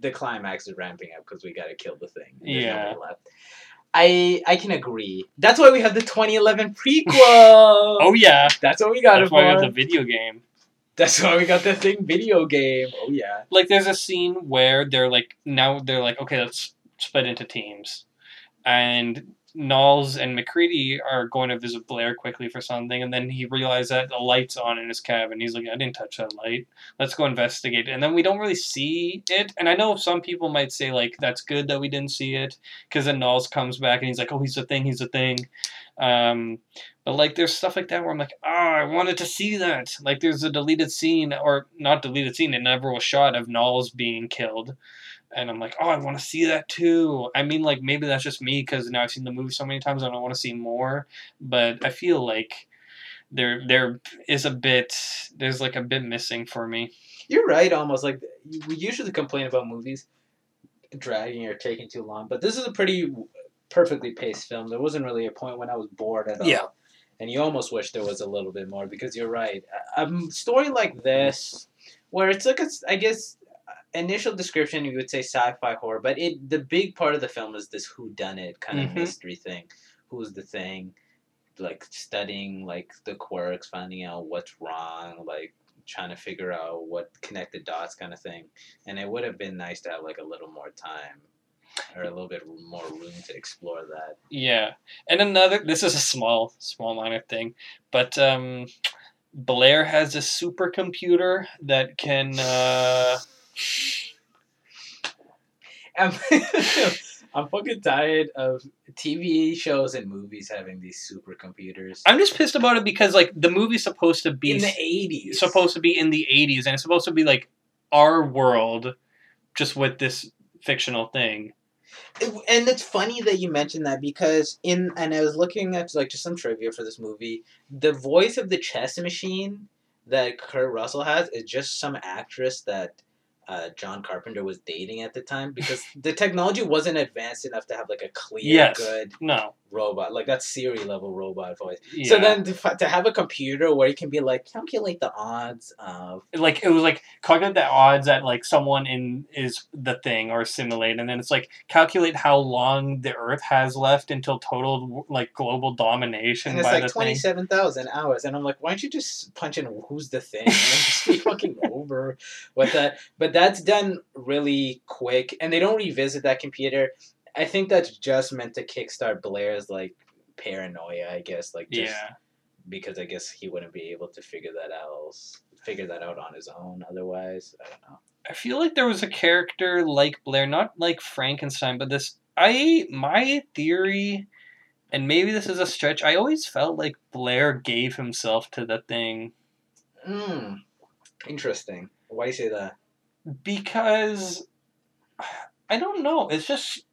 the climax is ramping up because we got to kill the thing Yeah. I i can agree that's why we have the 2011 prequel Oh yeah. that's what we got That's it why we have the video game. that's why we got the thing video game oh yeah Like there's a scene where they're like now they're like, okay, let's split into teams. And Nauls and MacReady are going to visit Blair quickly for something, and then he realizes that the light's on in his cabin. He's like, I didn't touch that light. Let's go investigate. And then we don't really see it. And I know some people might say, like, that's good that we didn't see it, because then Nauls comes back and he's like, oh, he's a thing, he's a thing. Um, but, like, there's stuff like that where I'm like, oh, I wanted to see that. Like, there's a deleted scene, or not deleted scene, it never was shot of Nauls being killed and I'm like, oh, I want to see that too. I mean, like maybe that's just me because now I've seen the movie so many times, and I want to see more. But I feel like there there is a bit there's like a bit missing for me. you're right almost like we usually complain about movies dragging or taking too long but this is a pretty perfectly paced film there wasn't really a point when i was bored at all Yeah. and you almost wish there was a little bit more because you're right. A a story like this, where it's like a, I guess, initial description you would say sci-fi horror, but it the big part of the film is this who done it kind of Mhm. mystery thing. Who's the thing? Like studying like the quirks, finding out what's wrong, like trying to figure out what connect the dots kind of thing. And it would have been nice to have like a little more time or a little bit more room to explore that. Yeah, and another this is a small small minor thing, but um, Blair has a supercomputer that can. Uh, I'm, I'm fucking tired of TV shows and movies having these supercomputers. I'm just pissed about it because like the movie's supposed to be in the eighties. supposed to be in the 80s and it's supposed to be like our world just with this fictional thing and it's funny that you mentioned that because in and I was looking at like just some trivia for this movie. The voice of the chess machine that Kurt Russell has is just some actress that uh, John Carpenter was dating at the time because the technology wasn't advanced enough to have like a clear, Yes. good no robot, like that Siri level robot voice. Yeah. So then to, to have a computer where you can be like calculate the odds of like it was like calculate the odds that like someone in is the thing or simulate and then it's like calculate how long the earth has left until total like global domination and it's by like twenty seven thousand hours, and I'm like, why don't you just punch in who's the thing and just be fucking over with that? But that's done really quick, and they don't revisit that computer. I think that's just meant to kickstart Blair's like paranoia, I guess, like just yeah because I guess he wouldn't be able to figure that out, figure that out on his own. Otherwise, I don't know. i feel like there was a character like blair not like frankenstein but this i my theory and maybe this is a stretch i always felt like blair gave himself to the thing Hmm. Interesting. Why do you say that? because I don't know. It's just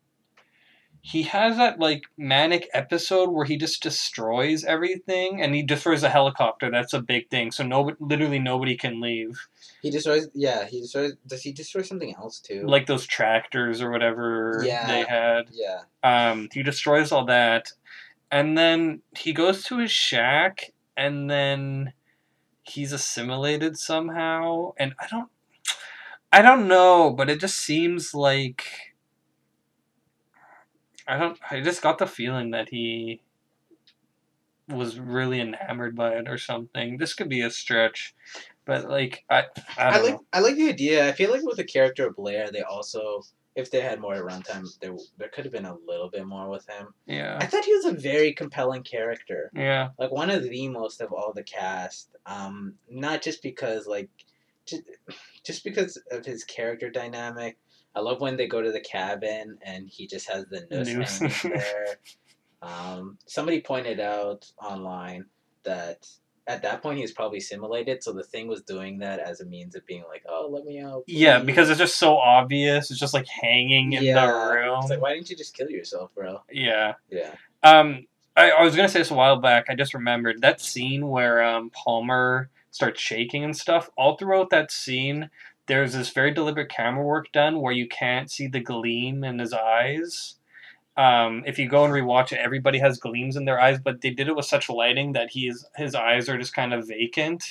he has that like manic episode where he just destroys everything and he destroys a helicopter. That's a big thing. So nobody, literally nobody can leave. He destroys. Yeah, he destroys. Does he destroy something else too? Like those tractors or whatever Yeah. they had. yeah. Um, he destroys all that, and then he goes to his shack, and then he's assimilated somehow. And I don't, I don't know, but it just seems like I don't. I just got the feeling that he was really enamored by it or something. This could be a stretch, but like I, I I, like know. I like the idea. I feel like with the character of Blair, they also if they had more runtime, there there could have been a little bit more with him. Yeah, I thought he was a very compelling character, yeah, like one of the most of all the cast. Um, not just because like, just just because of his character dynamic. I love when they go to the cabin and he just has the noose Noose. hanging there. Um, somebody pointed out online that at that point he was probably simulated, so the thing was doing that as a means of being like, "Oh, let me out." yeah. Because it's just so obvious. It's just like hanging in Yeah. the room. It's like, why didn't you just kill yourself, bro? Yeah. Yeah. Um, I, I was gonna say this a while back. I just remembered that scene where um Palmer starts shaking and stuff. All throughout that scene, there's this very deliberate camera work done where you can't see the gleam in his eyes. Um, if you go and rewatch it, everybody has gleams in their eyes, but they did it with such lighting that he is, his eyes are just kind of vacant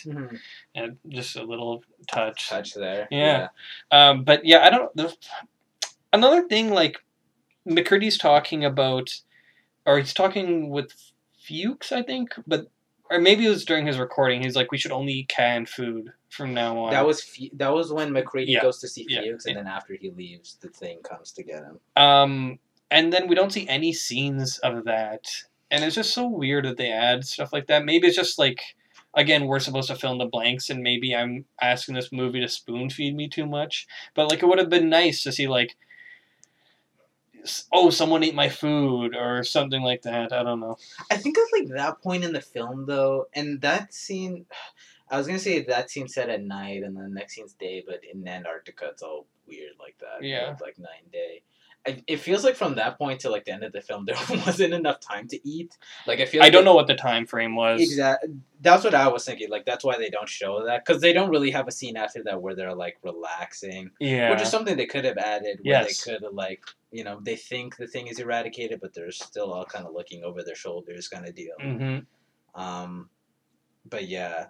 and just a little touch. Touch there. Yeah. Um, but yeah, I don't. The, another thing, like MacReady's talking about, or he's talking with Fuchs, I think, but or maybe it was during his recording. He's like, we should only eat canned food from now on. That was that was when MacReady Yeah. goes to see Yeah. Fuchs, and then after he leaves, the thing comes to get him. Um, and then we don't see any scenes of that, and it's just so weird that they add stuff like that. Maybe it's just like. Again, we're supposed to fill in the blanks, and maybe I'm asking this movie to spoon feed me too much. But like, it would have been nice to see like, oh, someone ate my food or something like that. I don't know. I think at like that point in the film though, and that scene, I was gonna say that scene set at night, and the next scene's day, but in Antarctica it's all weird like that. Yeah. with, like nine day. I, it feels like from that point to like the end of the film, there wasn't enough time to eat. Like I feel. I don't they- know what the time frame was. Exactly. That's what I was thinking. Like that's why they don't show that because they don't really have a scene after that where they're like relaxing, Yeah. which is something they could have added. Where Yes. they could have like you know they think the thing is eradicated, but they're still all kind of looking over their shoulders, kind of deal. hmm Um, but yeah,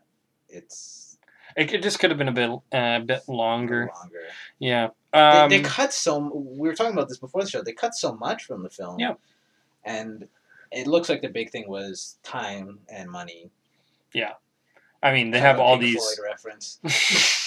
it's It, it just could have been a bit, uh, a bit longer. longer. Yeah. They, Um, they cut so. We were talking about this before the show. They cut so much from the film. Yeah. And it looks like the big thing was time and money. Yeah. I mean, they Kind have all Pink these. Floyd reference.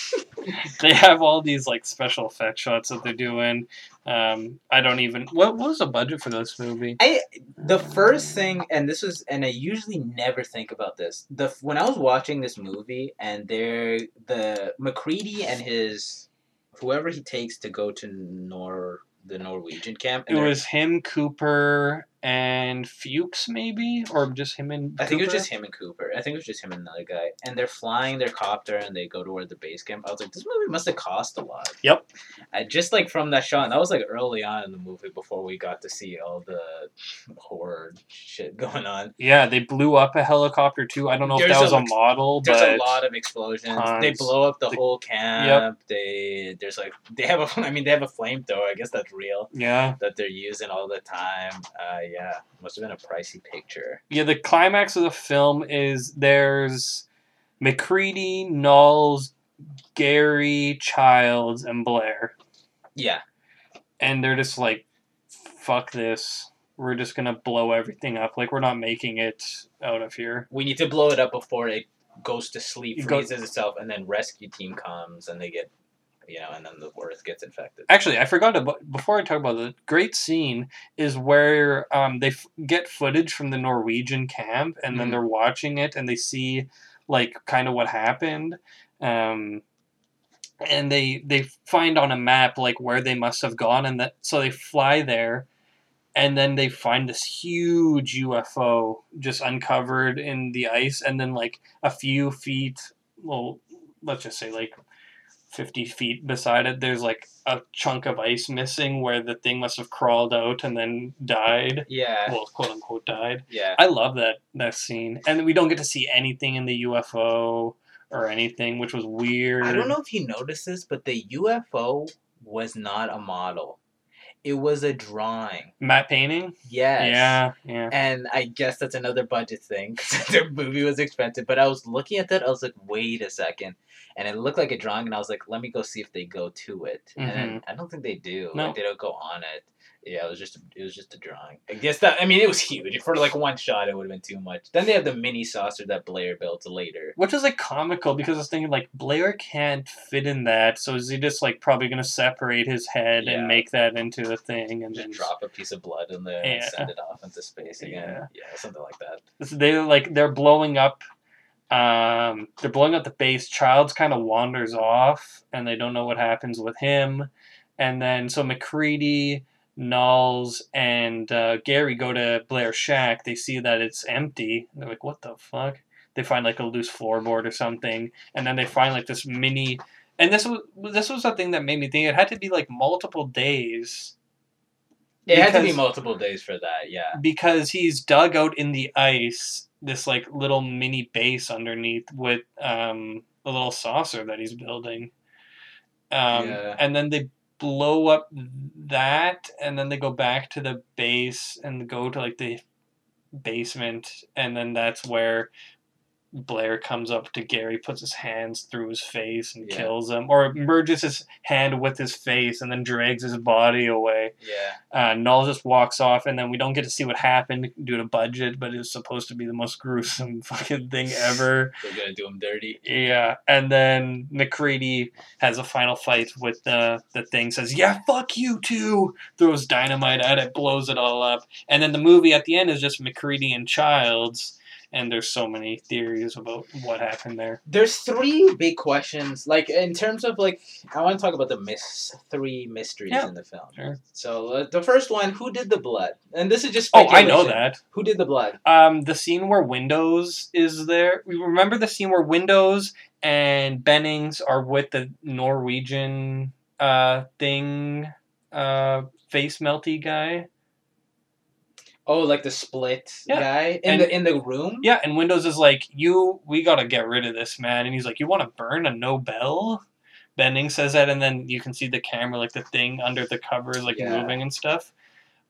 they have all these like special effect shots that they're doing. Um, I don't even. What, what was the budget for this movie? I the first thing, and this was, and I usually never think about this. The when I was watching this movie, and there, the MacReady and his whoever he takes to go to Nor the Norwegian camp. It was him, Cooper, and Fuchs, maybe, or just him and. I think it was Cooper? just him and Cooper. I think it was just him and another guy. And they're flying their copter and they go toward the base camp. I was like, this movie must have cost a lot. Yep. I just like from that shot, and that was like early on in the movie before we got to see all the horror shit going on. Yeah, they blew up a helicopter too. I don't know if There's that was a- a model, There's a lot of explosions. tons. They blow up the, The- whole camp. Yep. They there's like they have a I mean they have a flamethrower. I guess that's real yeah, that they're using all the time. Uh, yeah, must have been a pricey picture. Yeah, the climax of the film is there's MacReady, Nauls, Garry, Childs, and Blair. Yeah, And they're just like, fuck this. We're just gonna blow everything up. Like, we're not making it out of here. we need to blow it up before it goes to sleep, It goes- freezes itself, and then rescue team comes and they get, you know, and then the Earth gets infected. Actually, I forgot about before I talk about the great scene is where um, they f- get footage from the Norwegian camp, and then Mhm. they're watching it, and they see like kind of what happened, um, and they they find on a map like where they must have gone, and that so they fly there, and then they find this huge UFO just uncovered in the ice, and then like a few feet, well, let's just say like 50 feet beside it, there's like a chunk of ice missing where the thing must have crawled out and then died. Yeah, Well, quote unquote died. yeah. I love that that scene, and we don't get to see anything in the UFO or anything, which was weird. I don't know if you noticed this, but the UFO was not a model. It was a drawing. Matte painting. Yes. Yeah, yeah. And I guess that's another budget thing the movie was expensive. But I was looking at that, I was like, wait a second. And it looked like a drawing, and I was like, let me go see if they go to it. And mm-hmm. I don't think they do. No. Like, they don't go on it. Yeah, it was just it was just a drawing. I guess that I mean it was huge. For like one shot it would have been too much. Then they have the mini saucer that Blair built later. Which is like comical because I was thinking like Blair can't fit in that, so is he just like probably gonna separate his head Yeah. and make that into a thing and Just then drop a piece of blood in there and Yeah. send it off into space again. Yeah. Yeah, something like that. So they like they're blowing up um they're blowing up the base child's kind of wanders off and they don't know what happens with him and then so macready Nauls and uh, Garry go to Blair's shack. They see that it's empty. They're like, "What the fuck?" They find like a loose floorboard or something, and then they find like this mini. And this was this was the thing that made me think it had to be like multiple days It had to be multiple days for that, yeah. because he's dug out in the ice this like little mini base underneath with um, a little saucer that he's building. Um, Yeah. And then they blow up that, and then they go back to the base and go to like the basement, and then that's where Blair comes up to Garry, puts his hands through his face and Yeah. kills him, or merges his hand with his face and then drags his body away Yeah. uh, Nauls just walks off, and then we don't get to see what happened due to budget, but it's supposed to be the most gruesome fucking thing ever. They're gonna do him dirty. Yeah, and then MacReady has a final fight with the the thing. Says, "Yeah, fuck you too." Throws dynamite at it, blows it all up, and then the movie at the end is just MacReady and Childs. And there's so many theories about what happened there. There's three big questions. Like in terms of like, I want to talk about the miss three mysteries Yeah. in the film. Sure. So uh, the first one, who did the blood? And this is just Oh, I know that. Who did the blood? Um, the scene where Windows is there. We remember the scene where Windows and Bennings are with the Norwegian uh thing, uh, face melty guy. Oh, like the split Yeah. guy in And- the in the room. Yeah, and Windows is like, "You, we gotta get rid of this man." And he's like, "You want to burn a Nobel?" Bennings says that, and then you can see the camera, like the thing under the covers, like Yeah. moving and stuff.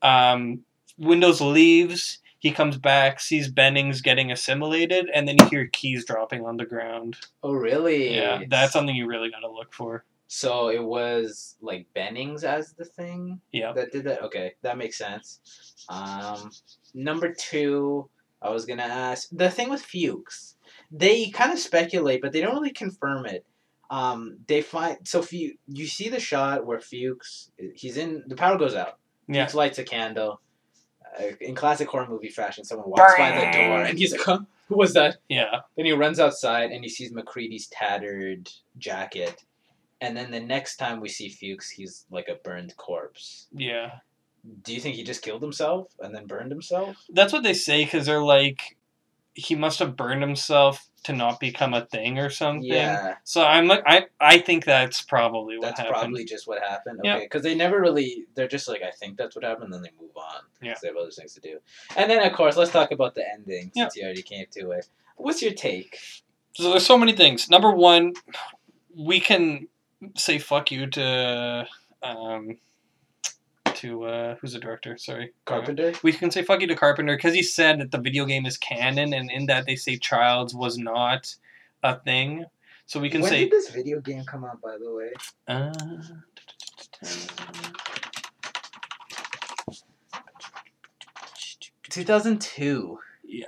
Um, Windows leaves. He comes back, sees Bennings getting assimilated, and then you hear keys dropping on the ground. Oh, really? Yeah, that's something you really gotta look for. So it was like Bennings as the thing Yeah. that did that. Okay, that makes sense. Um, number two, I was gonna ask the thing with Fuchs. They kind of speculate, but they don't really confirm it. Um, they find so Fuchs, you see the shot where Fuchs he's in the power goes out. Yeah. Fuchs lights a candle. Uh, in classic horror movie fashion, someone walks by the door and he's like, "Huh, who was that?" Yeah. Then he runs outside and he sees MacReady's tattered jacket. And then the next time we see Fuchs, he's like a burned corpse. Yeah. Do you think he just killed himself and then burned himself? That's what they say because they're like, he must have burned himself to not become a thing or something. Yeah, So I'm like, I I think that's probably what happened. that's happened. probably just what happened. Okay, because they never really, they're just like, I think that's what happened, and then they move on. Yeah. They have other things to do. And then, of course, let's talk about the ending Yeah. since you already came to it. What's your take? So there's so many things. Number one, we can say fuck you to um, to uh, who's the director? Sorry, Carpenter. We can say fuck you to Carpenter because he said that the video game is canon, and in that they say Childs was not a thing. So we can when say. did this video game come out, by the way? Uh, 2002. Yeah.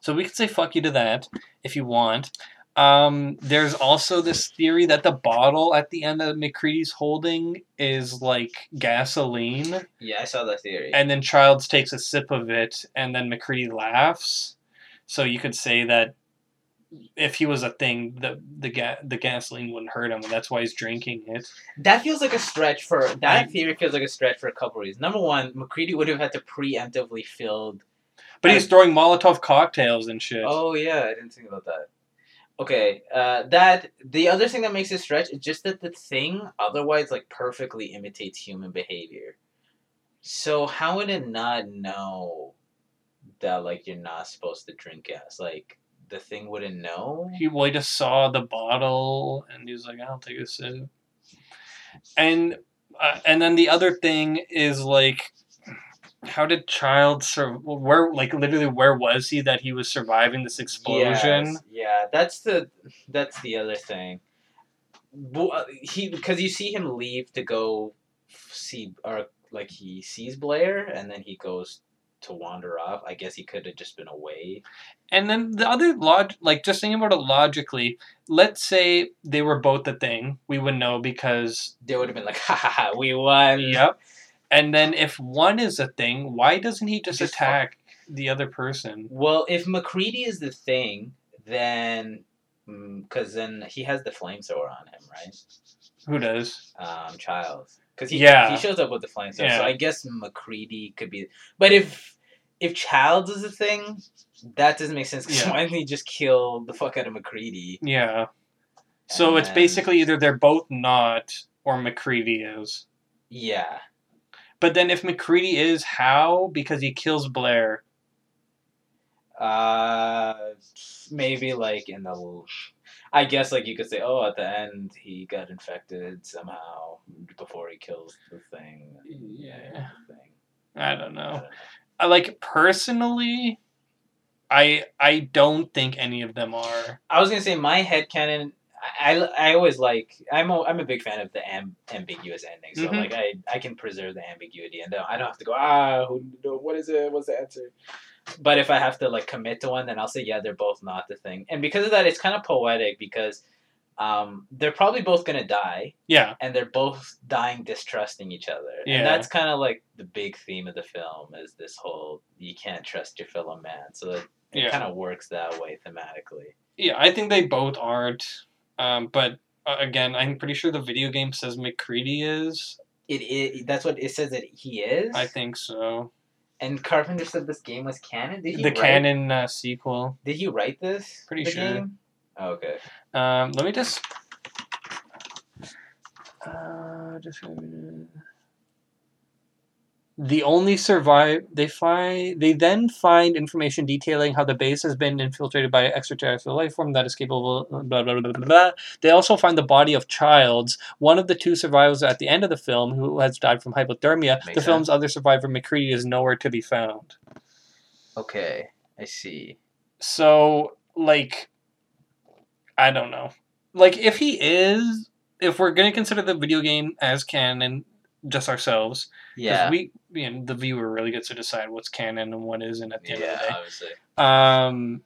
So we can say fuck you to that if you want. Um, there's also this theory that the bottle at the end that MacReady's holding is like gasoline, Yeah, I saw that theory. and then Childs takes a sip of it, and then MacReady laughs. So you could say that if he was a thing, the the ga- the gasoline wouldn't hurt him, and that's why he's drinking it. That feels like a stretch for that theory feels like a stretch for a couple reasons. Number one, MacReady would have had to preemptively filled. But he's throwing Molotov cocktails and shit. Oh yeah, I didn't think about that. Okay, uh, that the other thing that makes it stretch is just that the thing otherwise like perfectly imitates human behavior. So how would it not know that like you're not supposed to drink gas? Like the thing wouldn't know. He well, he just saw the bottle and he was like, "I'll take a sip." And uh, and then the other thing is like, how did Child sur- where like literally where was he that he was surviving this explosion? Yes, yeah, that's the that's the other thing. Uh, He because you see him leave to go see or like he sees Blair and then he goes to wander off. I guess he could have just been away. And then the other log, like just thinking about it logically, let's say they were both the thing, we would know because They would have been like, ha ha ha, we won. yep. And then if one is a thing, why doesn't he just, Just attack the other person? Well, if MacReady is the thing, then because then he has the flamethrower on him, right? Who does? um, Childs. Because he, Yeah. he shows up with the flamethrower, Yeah. so I guess MacReady could be. But if if Childs is a thing, that doesn't make sense. 'cause Yeah. why didn't he just kill the fuck out of MacReady? Yeah. So And it's basically either they're both not or MacReady is. Yeah, But then if MacReady is, how? Because he kills Blair. uh, maybe like in the. I guess like you could say, oh, at the end he got infected somehow before he kills the thing. Yeah. the thing. I don't I know. don't know. I like personally I I don't think any of them are. I was gonna say my headcanon. I, I, I always like I'm a, I'm a big fan of the am, ambiguous ending. So Mhm. like I, I can preserve the ambiguity and I don't have to go ah who, what is it what's the answer. But if I have to like commit to one, then I'll say yeah they're both not the thing. And because of that, it's kind of poetic because um, they're probably both gonna die Yeah. and they're both dying distrusting each other. Yeah. And that's kind of like the big theme of the film is this whole you can't trust your fellow man. So it, it Yeah. kind of works that way thematically. Yeah, I think they both aren't. Um, but uh, again, I'm pretty sure the video game says MacReady is. It, it that's what it says that he is. I think so. And Carpenter said this game was canon. Did he The write, canon uh, sequel. Did he write this? Pretty sure. Game? Oh, okay. Um, let me just. Uh, just the only survive they find they then find information detailing how the base has been infiltrated by extraterrestrial life form that is capable blah blah blah blah blah. They also find the body of Childs, one of the two survivors at the end of the film who has died from hypothermia. Makes the film's other survivor, MacReady, is nowhere to be found. Okay, I see. So, like, I don't know. Like, if he is, if we're gonna consider the video game as canon, just ourselves, Yeah. we, you know, the viewer really gets to decide what's canon and what isn't at the end Yeah, of the day. obviously. Um,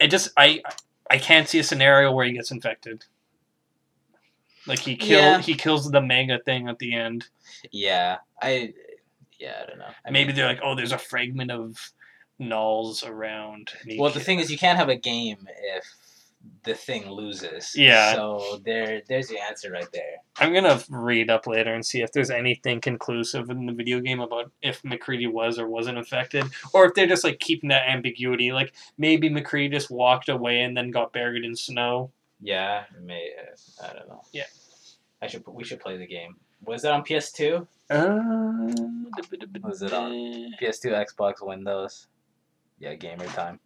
it just, I, I can't see a scenario where he gets infected. Like he kill, Yeah. he kills the mega thing at the end. Yeah, I. Yeah, I don't know. I Maybe mean, they're like, oh, there's a fragment of Nauls around. well, the thing is, you can't have a game if the thing loses. Yeah. So there, there's your answer right there. I'm gonna read up later and see if there's anything conclusive in the video game about if MacReady was or wasn't affected, or if they're just like keeping that ambiguity. Like maybe MacReady just walked away and then got buried in snow. Yeah, may uh, I don't know. Yeah. I should. We should play the game. Was it on PS2? Uh, Was it on? PS2, Xbox, Windows. Yeah, gamer time.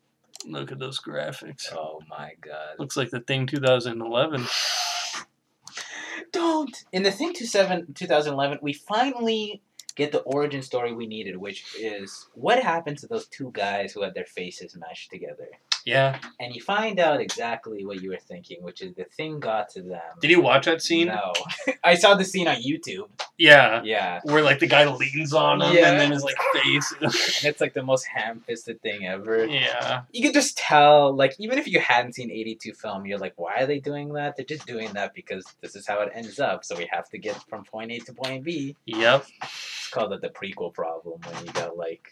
Look at those graphics. Oh my god. Looks like the thing 2011. Don't! In the thing 27, 2011, we finally get the origin story we needed, which is what happened to those two guys who had their faces mashed together. Yeah. And you find out exactly what you were thinking, which is the thing got to them. Did you watch that scene? No, I saw the scene on YouTube. Yeah. Yeah, Where like the guy leans on him Yeah. and then his like face. and it's like the most ham-fisted thing ever. yeah. You could just tell, like, even if you hadn't seen 82 film, you're like, why are they doing that? They're just doing that because this is how it ends up. So we have to get from point A to point B. Yep. It's called it the prequel problem when you got like,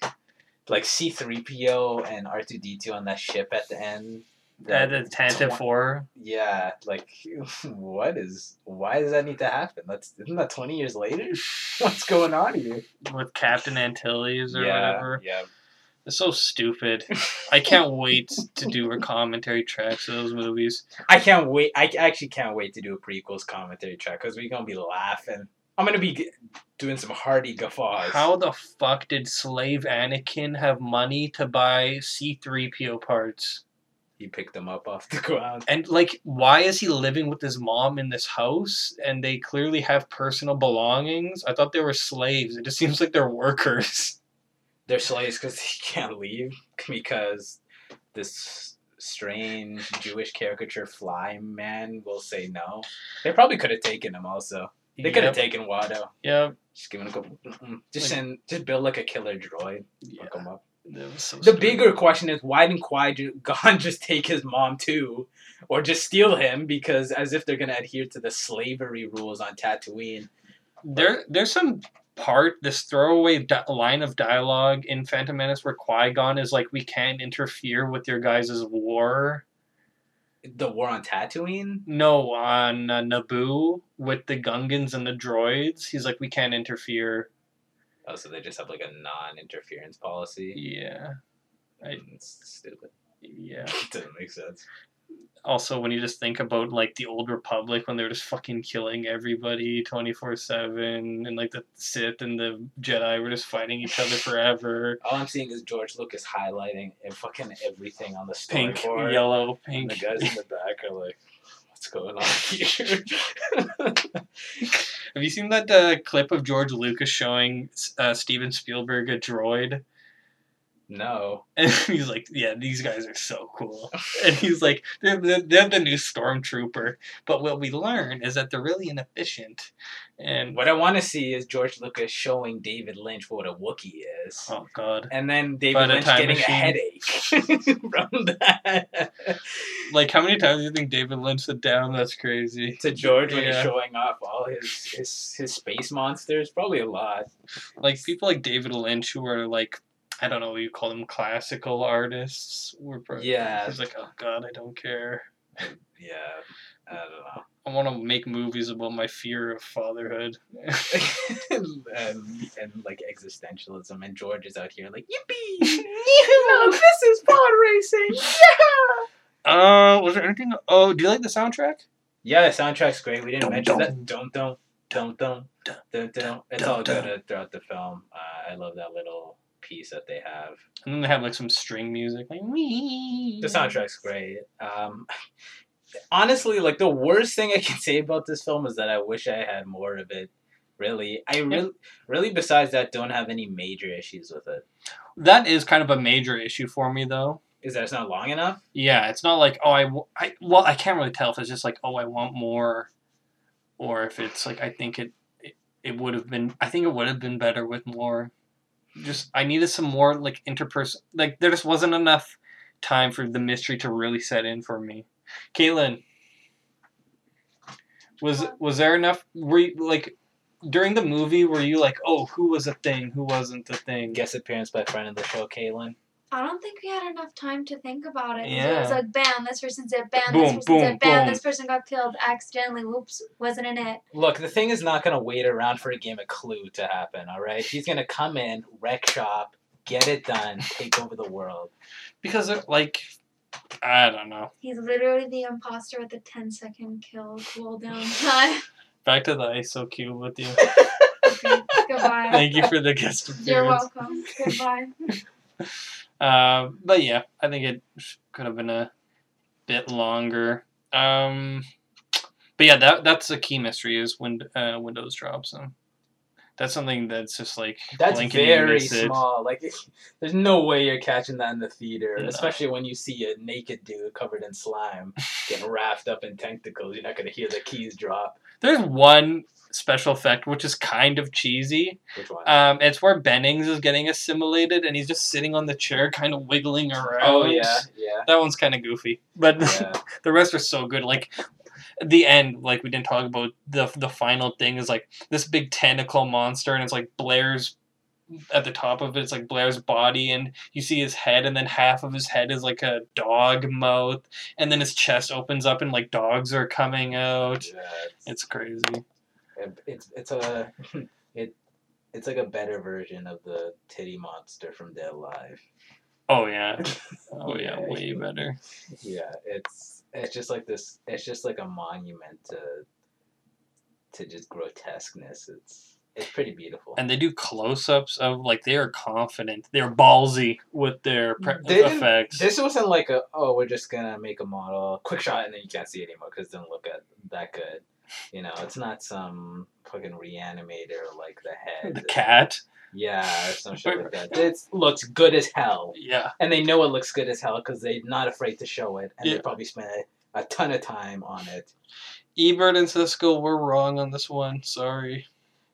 like C3PO and R2D2 on that ship at the end. Uh, at the Tantive Twen- Four. Yeah, like, what is? Why does that need to happen? That's isn't that 20 years later? What's going on here? with Captain Antilles or yeah, whatever. yeah. It's so stupid. I can't wait to do a commentary track to those movies. I can't wait. I actually can't wait to do a prequels commentary track because we're gonna be laughing. I'm gonna be doing some hearty guffaws. How the fuck did slave Anakin have money to buy C3PO parts? he picked them up off the ground? And like why is he living with his mom in this house and they clearly have personal belongings? I thought they were slaves. It just seems like they're workers. They're slaves because he can't leave because this strange Jewish caricature fly man will say no. They probably could have taken him also. They could have Yep. taken Watto. Yep. Just give him a couple. Mm-hmm. Just Like- send. Just build like a killer droid. Yeah. Fuck him up. So The stupid. bigger question is why didn't Qui Gon just take his mom too, or just steal him? Because as if they're gonna adhere to the slavery rules on Tatooine. There, there's some part this throwaway di- line of dialogue in Phantom Menace where Qui Gon is like, "We can't interfere with your guys' war." The war on Tatooine. No, on uh, Naboo with the Gungans and the droids, he's like, "We can't interfere." Oh, so they just have like a non-interference policy. Yeah, I- It's stupid. yeah. It doesn't make sense. Also, when you just think about like the old Republic when they were just fucking killing everybody twenty four seven, and like the Sith and the Jedi were just fighting each other forever. All I'm seeing is George Lucas highlighting and fucking everything on the Pink, yellow, And the guys in the back are like, "What's going on here?" Have you seen that uh, clip of George Lucas showing uh, Steven Spielberg a droid? No. And he's like, "Yeah, these guys are so cool." And he's like, "They're, they're, they're the new stormtrooper." But what we learn is that they're really inefficient. And What I want to see is George Lucas showing David Lynch what a Wookiee is. oh god, And then David Lynch getting machine. a headache from that. like how many times do you think David Lynch sit down? That's crazy. to George when he's showing off all his, his his space monsters. Probably a lot. Like people like David Lynch who are like. I don't know what you call them, classical artists. Were pro- Yeah. He's like, oh god, I don't care. Yeah, I don't know I want to make movies about my fear of fatherhood. know. and, and like existentialism, and George is out here like yippee! no, this is pod racing. Yeah. Uh, was there anything? Oh, do you like the soundtrack? Yeah, the soundtrack's great. We didn't Dum, mention dum. that. Don't don't don't don't don't don't. It's dum, all good dum. uh, throughout the film. Uh, I love that little piece that they have. And then they have like some string music, like wee. The soundtrack's great. Um, honestly, like the worst thing I can say about this film is that I wish I had more of it. Really, I really, really. Besides that, don't have any major issues with it. That is kind of a major issue for me, though. Is that it's not long enough? Yeah, it's not like oh I, I well I can't really tell if it's just like oh I want more, or if it's like I think it it, it would have been I think it would have been better with more. Just I needed some more like interperson like there just wasn't enough time for the mystery to really set in for me. Caitlin, was was there enough? Were you, like during the movie were you like oh who was a thing who wasn't the thing? Guest appearance by friend of the show, Kaylin. I don't think we had enough time to think about it. Yeah. It was like, bam, this person said, bam, Boom, this person boom, said, bam, boom. this person got killed accidentally. Whoops, wasn't in it. Look, the thing is not gonna wait around for a game of Clue to happen. All right, he's gonna come in, wreck shop, get it done, take over the world. Because it, like I don't know. He's literally the imposter with the 10 second kill cooldown time. Back to the ISO cube with you. Okay, Goodbye. Thank you for the guest appearance. You're welcome. Goodbye. Uh, but yeah, I think it could have been a bit longer. Um, but yeah, that that's a key mystery is when uh, Windows drops. So That's something that's just like That's blink and you very miss it. small. Like, there's no way you're catching that in the theater, No. especially when you see a naked dude covered in slime getting wrapped up in tentacles. You're not gonna hear the keys drop. There's one special effect which is kind of cheesy. Which one? Um, it's where Bennings is getting assimilated and he's just sitting on the chair, kind of wiggling around. oh yeah, yeah, That one's kind of goofy, but yeah. the rest are so good. Like the end, like we didn't talk about the the final thing is like this big tentacle monster, and it's like Blair's at the top of it. It's like Blair's body, and you see his head, and then half of his head is like a dog mouth, and then his chest opens up, and like dogs are coming out. Yeah, it's, It's crazy. it's it's a it it's like a better version of the titty monster from Dead Alive. Oh yeah, oh yeah, Yeah. way better. Yeah, it's it's just like this. It's just like a monument to to just grotesqueness. It's it's pretty beautiful. And they do close-ups of like they are confident, they're ballsy with their pre- They effects. This wasn't like a oh we're just gonna make a model quick shot and then you can't see it anymore because it doesn't look at, that good. You know, it's not some fucking reanimator like the head. the cat, Yeah, or some shit like that. It looks good as hell, yeah. and they know it looks good as hell because they're not afraid to show it, and Yeah. they probably spent a, a ton of time on it. Ebert and Siskel were wrong on this one. Sorry.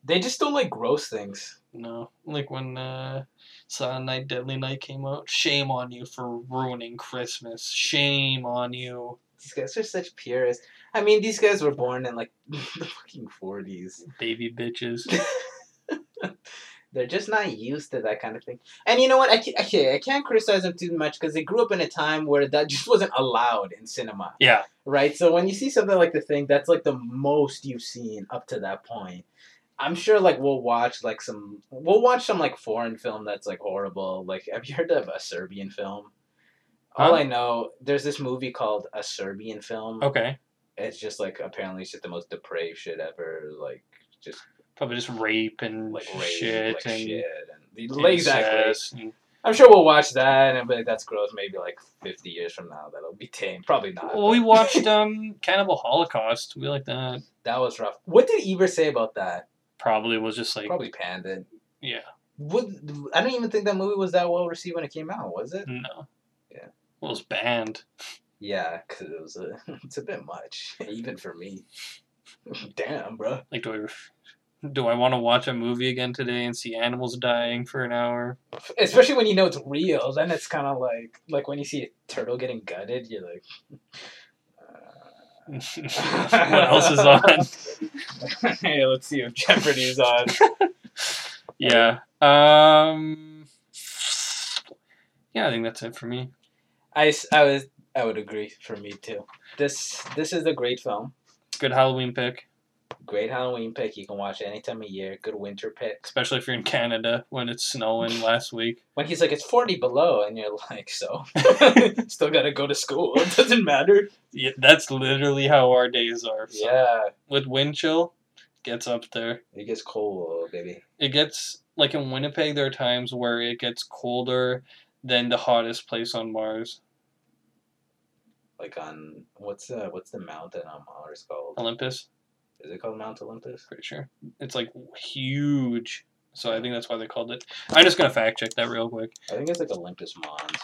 They just don't like gross things. No. Like when uh, Silent Night, Deadly Night came out. Shame on you for ruining Christmas. Shame on you. These guys are such purists. I mean, these guys were born in like the fucking forties. Baby bitches. They're just not used to that kind of thing. And you know what? I can't, okay, I can't criticize them too much because they grew up in a time where that just wasn't allowed in cinema, Yeah. right? So when you see something like The Thing, that's like the most you've seen up to that point. I'm sure like we'll watch like some we'll watch some like foreign film that's like horrible. Like have you heard of a Serbian film? All I know, there's this movie called A Serbian Film. Okay. It's just like apparently it's just the most depraved shit ever. Like just Probably just rape and like rape, shit like and shit, and exactly. and- I'm sure we'll watch that and be like, that's gross. Maybe like 50 years from now, that'll be tame. Probably not. Well, we watched um Cannibal Holocaust. We like that. that was rough. What did Ebert say about that? Probably was just like Probably panned it. yeah. What, I don't even think that movie was that well received when it came out, was it? No. Yeah. Well, it was banned. Yeah, because it was a, it's a bit much, even for me. Damn, bro. Like, do I do I want to watch a movie again today and see animals dying for an hour? Especially when you know it's real, then it's kind of like like when you see a turtle getting gutted, you're like. What else is on? hey, let's see if Jeopardy's on. Yeah. Um. Yeah, I think that's it for me. I, I was I would agree for me too. This this is a great film. Good Halloween pick, Great Halloween pick. You can watch it any time of year. Good winter pick. especially if you're in Canada when it's snowing last week. When he's like it's forty below, and you're like, so still gotta go to school. It doesn't matter. Yeah, that's literally how our days are. So Yeah, With wind chill, gets up there. it gets cold, baby. It gets like in Winnipeg. There are times where it gets colder than the hottest place on Mars, Like on what's the what's the mountain on Mars called? Olympus. Is it called Mount Olympus? Pretty sure it's like huge. So I think that's why they called it. I'm just gonna fact check that real quick. I think it's like Olympus Mons.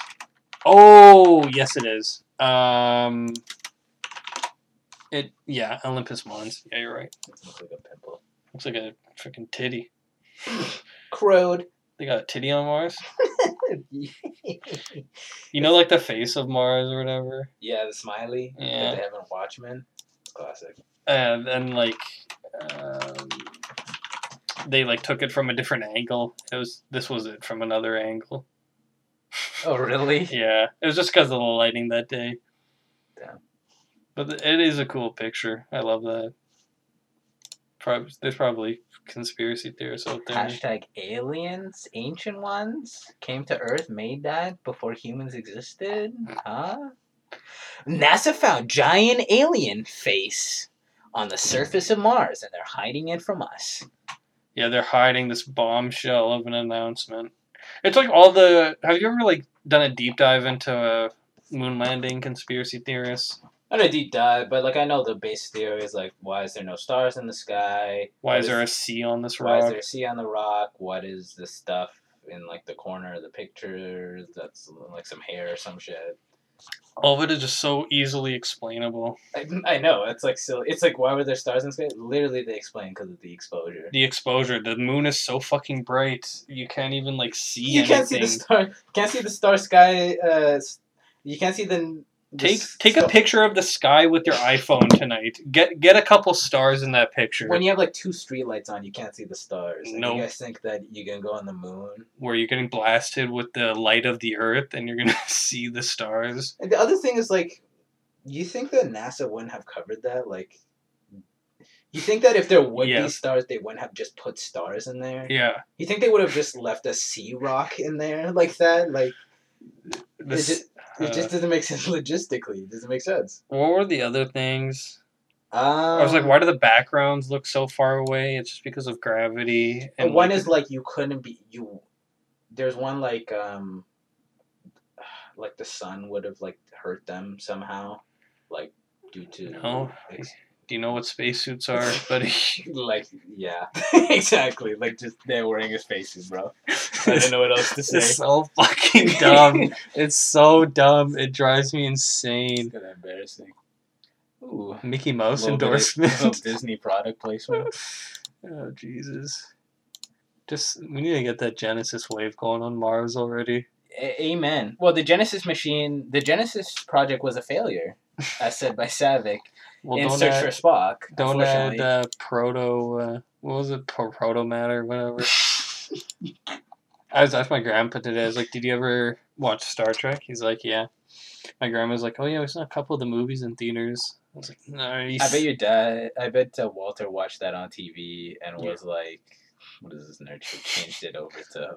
Oh, yes, it is. Um, it yeah, Olympus Mons. Yeah, you're right. It looks like a pimple. Looks like a freaking titty. Crowed. They got a titty on Mars. You know, like the face of Mars or whatever. yeah, the smiley Yeah. that they have in Watchmen. Classic. And then like, um, they like took it from a different angle. It was this was it from another angle. Oh, really? Yeah, it was just because of the lighting that day. Damn. But it is a cool picture. I love that. Prob- there's probably conspiracy theorists out there. Hashtag aliens, ancient ones, came to Earth, made that before humans existed? Huh? NASA found giant alien face on the surface of Mars and they're hiding it from us. Yeah, they're hiding this bombshell of an announcement. It's like all the. Have you ever like done a deep dive into uh, moon landing conspiracy theorists? Not a deep dive, but like I know the base theory is like, why is there no stars in the sky? Why is there a sea on this rock? why is there a sea on the rock? What is the stuff in like the corner of the picture? That's like some hair or some shit. All of it is just so easily explainable. I, I know it's like silly. It's like why were there stars in the sky? Literally, they explain because of the exposure. The exposure, the moon is so fucking bright, you can't even like see You anything. can't see the star. Can't see the star sky. Uh, you can't see the. Take take a picture of the sky with your iPhone tonight. Get get a couple stars in that picture When you have like two streetlights on, you can't see the stars. No. You guys think that you can go on the moon? where you're getting blasted with the light of the earth and you're gonna see the stars. And the other thing is like, you think that NASA wouldn't have covered that? Like, you think that if there would be stars, they wouldn't have just put stars in there? Yeah. You think they would have just left a sea rock in there like that? Like, This, it, just, uh, doesn't make sense logistically. It doesn't make sense. what were the other things? Um, I was like, why do the backgrounds look so far away? It's just because of gravity. And one is like you couldn't be you. There's one like um, like the sun would have like hurt them somehow, like due to No. ex- Do you know what spacesuits are, buddy? like yeah, exactly. Like just they're wearing a spacesuit, bro. I don't know what else to say. It's so fucking dumb. it's so dumb. It drives me insane. It's kind of embarrassing. Ooh, Mickey Mouse bit of- endorsement. Disney product placement. oh Jesus! Just we need to get that Genesis wave going on Mars already. A- amen. Well, the Genesis machine, the Genesis project was a failure, as said by Saavik Well, in don't Search add, for Spock. don't add uh, proto. Uh, what was it? Pro- proto matter, whatever. I was asked my grandpa today. I was like, "Did you ever watch Star Trek?" He's like, "Yeah." My grandma's like, "Oh yeah, we saw a couple of the movies in theaters." I was like, "Nice." I bet your dad. I bet uh, Walter watched that on TV and was like, "What is this nerd shit?" Changed it over to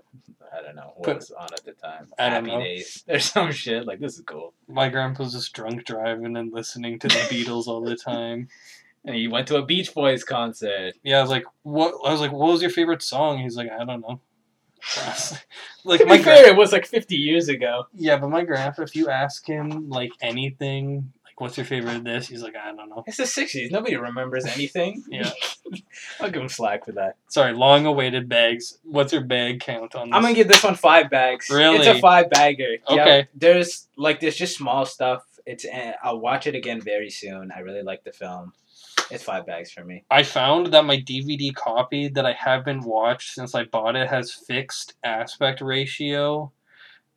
I don't know what Put- was on at the time. I don't Happy know. Days or some shit. Like this is cool. My grandpa's just drunk driving and listening to the Beatles all the time. And he went to a Beach Boys concert. Yeah, I was like, "What?" I was like, "What was your favorite song?" He's like, "I don't know." like To my fair, it was like 50 years ago. yeah, but my grandpa, if you ask him like anything, what's your favorite of this, he's like, I don't know. It's the 60s. Nobody remembers anything. Yeah. I'll give him slack for that. Sorry, long awaited bags. What's your bag count on this? I'm gonna give this one five bags. Really? It's a five bagger. Okay. there's like there's just small stuff. It's uh, I'll watch it again very soon. I really like the film. It's five bags for me. I found that my DVD copy that I haven't watched since I bought it has fixed aspect ratio.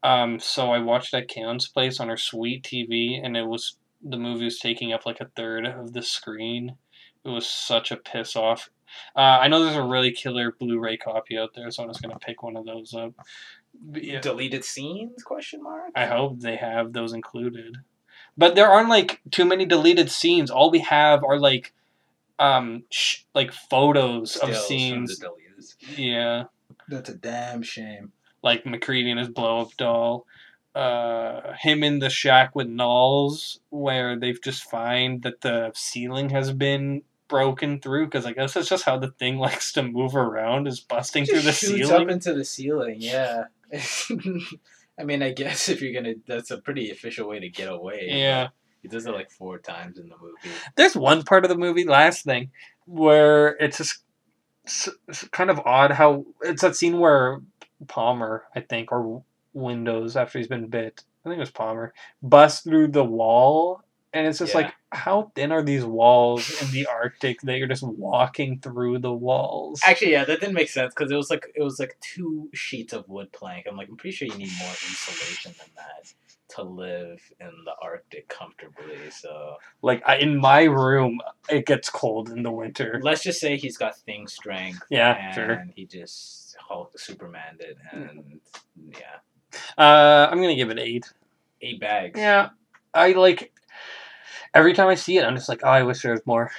Um, so I watched at Karen's place on her sweet TV, and it was the movie was taking up like a third of the screen. It was such a piss off. Uh, I know there's a really killer Blu-ray copy out there, so I'm just gonna pick one of those up. Yeah, Deleted scenes? Question mark. I hope they have those included. But there aren't like too many deleted scenes. All we have are like um sh- like photos of Stills from scenes. the deleted. Yeah, That's a damn shame. like MacReady and his blow up doll. Uh, him in the shack with Nauls, where they've just find that the ceiling has been broken through because I guess that's just how the thing likes to move around is busting through the shoots ceiling. up into the ceiling. Yeah. I mean, I guess if you're gonna, that's a pretty official way to get away. yeah. He does it like four times in the movie. There's one part of the movie, last thing, where it's just s- s- kind of odd how it's that scene where Palmer, I think, or Windows after he's been bit, I think it was Palmer, Bust through the wall, and it's just Yeah. like, how thin are these walls in the Arctic that you're just walking through the walls? Actually, yeah, that didn't make sense because it was like it was like two sheets of wood plank. I'm like, I'm pretty sure you need more insulation than that to live in the Arctic comfortably. So Like I, in my room, it gets cold in the winter. let's just say he's got thing strength. Yeah, and sure. he just Hulk Superman did, and yeah, Uh, I'm gonna give it eight. eight bags. Yeah, I like every time I see it, I'm just like, oh, I wish there was more.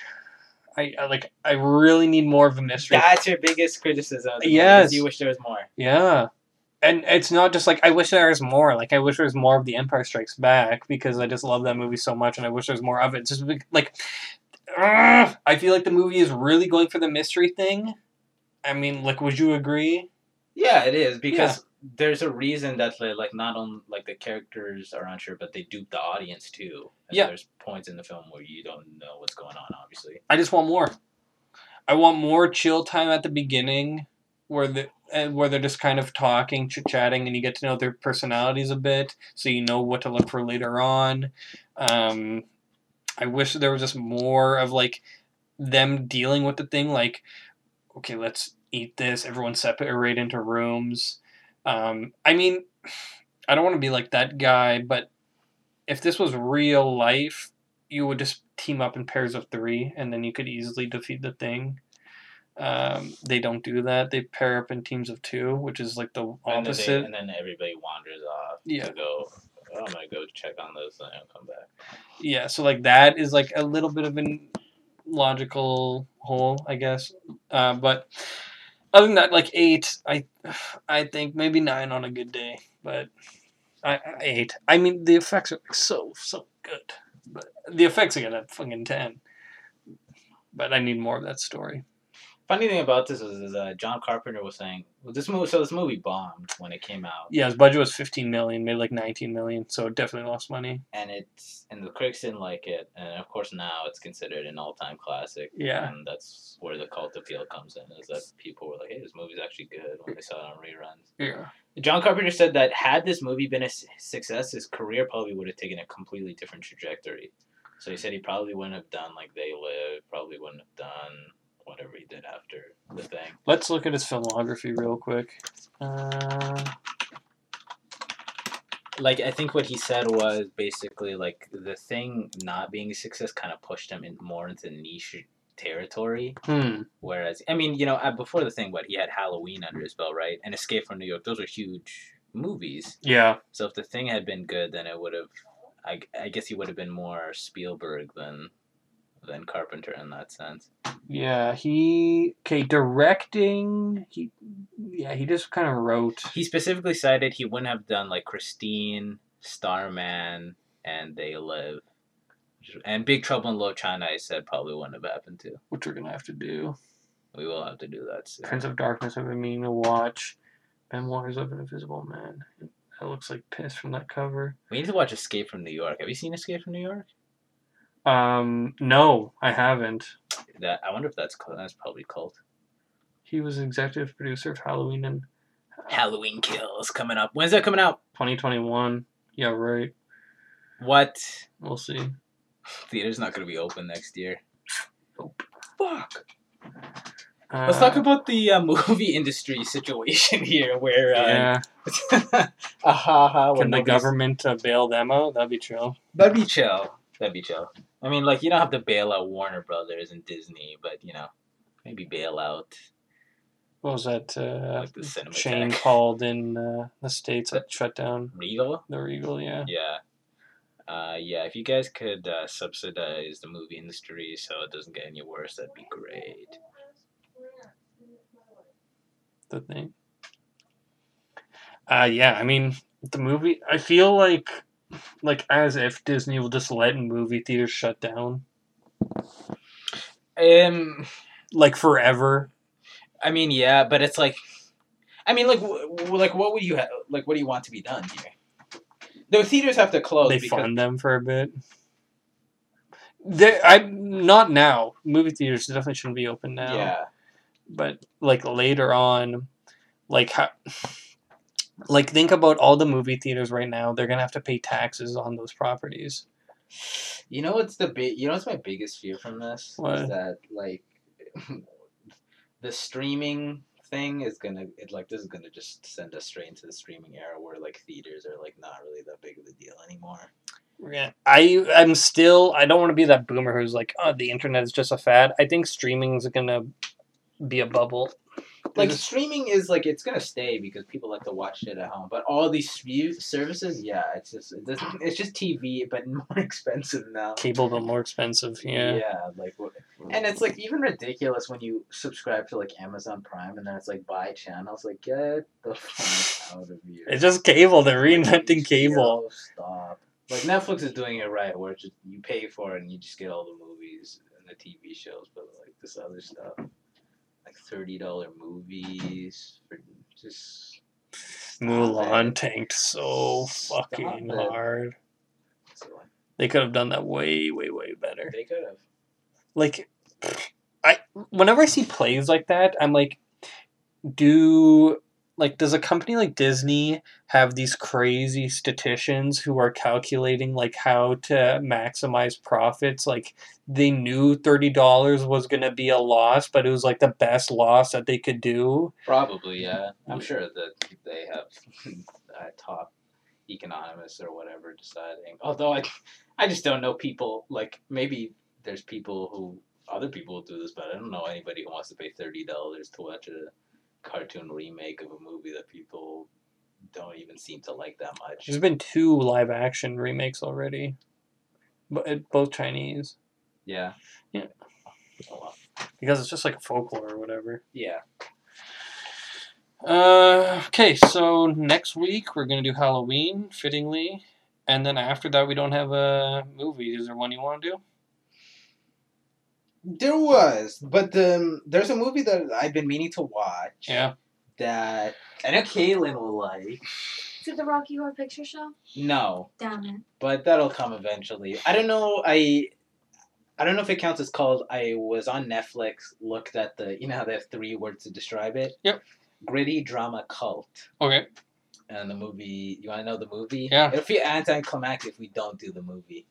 I, I like, I really need more of a mystery. That's your biggest criticism. of the movie, is Yes. you wish there was more. yeah, and it's not just like I wish there was more. Like I wish there was more of the Empire Strikes Back because I just love that movie so much, and I wish there was more of it. It's just like- like, ugh, I feel like the movie is really going for the mystery thing. I mean, like, would you agree? Yeah, it is because there's a reason that like, like not only like the characters are unsure, but they dupe the audience too. And Yeah. There's points in the film where you don't know what's going on. Obviously. I just want more. I want more chill time at the beginning, where the and where they're just kind of talking, chit chatting, and you get to know their personalities a bit, so you know what to look for later on. Um, I wish there was just more of like them dealing with the thing, like, okay, let's eat this. Everyone separate into rooms. Um, I mean, I don't want to be like that guy, but if this was real life, you would just team up in pairs of three, and then you could easily defeat the thing. Um, they don't do that. They pair up in teams of two, which is like the And then, they, opposite. and then everybody wanders off Yeah. to go. Oh, I'm gonna go check on this and I'll come back. Yeah, so like that is like a little bit of an logical hole, I guess. Uh, but other than that, like eight, I, I think maybe nine on a good day, but I, I eight. I mean, the effects are so so good, but the effects are gonna fucking ten. But I need more of that story. Funny thing about this is, is uh, John Carpenter was saying, well, this movie. So this movie bombed when it came out, Yeah, his budget was fifteen million, made like nineteen million, so it definitely lost money. and it's and the critics didn't like it, and of course now it's considered an all-time classic. Yeah. and that's where the cult appeal comes in. Is that people were like, "Hey, this movie's actually good" when they saw it on reruns. Yeah. John Carpenter said that had this movie been a success, his career probably would have taken a completely different trajectory. So he said he probably wouldn't have done like They Live, probably wouldn't have done whatever he did after the thing. Let's look at his filmography real quick. Uh, Like I think what he said was basically like the thing not being a success kind of pushed him in more into niche territory. hmm. Whereas I mean, you know, uh, before the thing, what he had Halloween under his belt, right? And Escape from New York. Those are huge movies. Yeah. So if the thing had been good, then it would have. I, I guess he would have been more Spielberg than than Carpenter in that sense. Yeah, he okay directing. He yeah, he just kind of wrote. He specifically cited he wouldn't have done like Christine, Starman, and They Live. And Big Trouble in Little China, I said probably wouldn't have happened to. which we're gonna have to do. We will have to do that soon. Prince of Darkness. I've been meaning to watch. Memoirs of an Invisible Man. That looks like piss from that cover. We need to watch Escape from New York. Have you seen Escape from New York? Um, no, I haven't. That I wonder if that's. That's probably cult. He was executive producer of Halloween in Halloween Kills coming up. When's that coming out? 2021. Yeah, right. What? We'll see. Theater's not going to be open next year. Nope. Fuck. Uh, Let's talk about the uh, movie industry situation here, where uh, Yeah, ah, ha, ha, can the government uh, bail them out? That'd be chill. That'd be chill. That'd be chill. I mean, like you don't have to bail out Warner Brothers and Disney, but you know, maybe bail out What was that uh, like the chain called in uh, the states that shut down Regal. the Regal? Yeah. Yeah. Uh, yeah, if you guys could uh, subsidize the movie industry so it doesn't get any worse, that'd be great. the thing. Uh, yeah, I mean, the movie. I feel like, like as if Disney will just let movie theaters shut down, Um, like forever. I mean, yeah, but it's like, I mean, like, w- like, what would you ha- like? What do you want to be done here? The theaters have to close they because fund them for a bit. They, I not now. Movie theaters definitely shouldn't be open now. yeah, but like later on, like how, like think about all the movie theaters right now. They're gonna have to pay taxes on those properties. you know what's the big? You know what's my biggest fear from this What? is that like the streaming thing is gonna it like this is gonna just send us straight into the streaming era where like theaters are like not really that big of a deal anymore. Yeah, I I'm still I don't want to be that boomer who's like, oh, the internet is just a fad. I think streaming is gonna be a bubble. Like There's streaming is like it's gonna stay because people like to watch shit at home. But all these services, yeah, it's just it doesn't, it's just TV, but more expensive now. cable, but more expensive. Yeah. Yeah, like? And it's like even ridiculous when you subscribe to like Amazon Prime and then it's like buy channels. Like get the fuck out of here. It's just cable. They're reinventing cable. Stop. Like Netflix is doing it right, where it's just you pay for it and you just get all the movies and the TV shows. But like this other stuff, like thirty dollar movies for just Mulan it. tanked so Stop fucking it. hard. They could have done that way, way, way better. They could have. Like, I whenever I see plays like that, I'm like, do like does a company like Disney have these crazy statisticians who are calculating like how to maximize profits? Like they knew thirty dollars was gonna be a loss, but it was like the best loss that they could do. Probably, yeah. I'm sure that they have uh, top economists or whatever deciding. Although I, I just don't know people. Like maybe there's people who other people do this, but I don't know anybody who wants to pay thirty dollars to watch a cartoon remake of a movie that people don't even seem to like that much. There's been two live action remakes already, but both Chinese Yeah. Yeah. Oh, well. because it's just like folklore or whatever. Yeah. Uh, okay, so next week we're gonna do Halloween, fittingly, and then after that we don't have a movie. Is there one you want to do? There was, but um, there's a movie that I've been meaning to watch. Yeah. That I know Kaylin will like. Is it the Rocky Horror Picture Show? No, Damn it. but that'll come eventually. I don't know. I I don't know if it counts as called. I was on Netflix, looked at the. You know how they have three words to describe it. Yep. Gritty drama cult. Okay. And the movie. You want to know the movie? Yeah. It'll feel anticlimactic if we don't do the movie.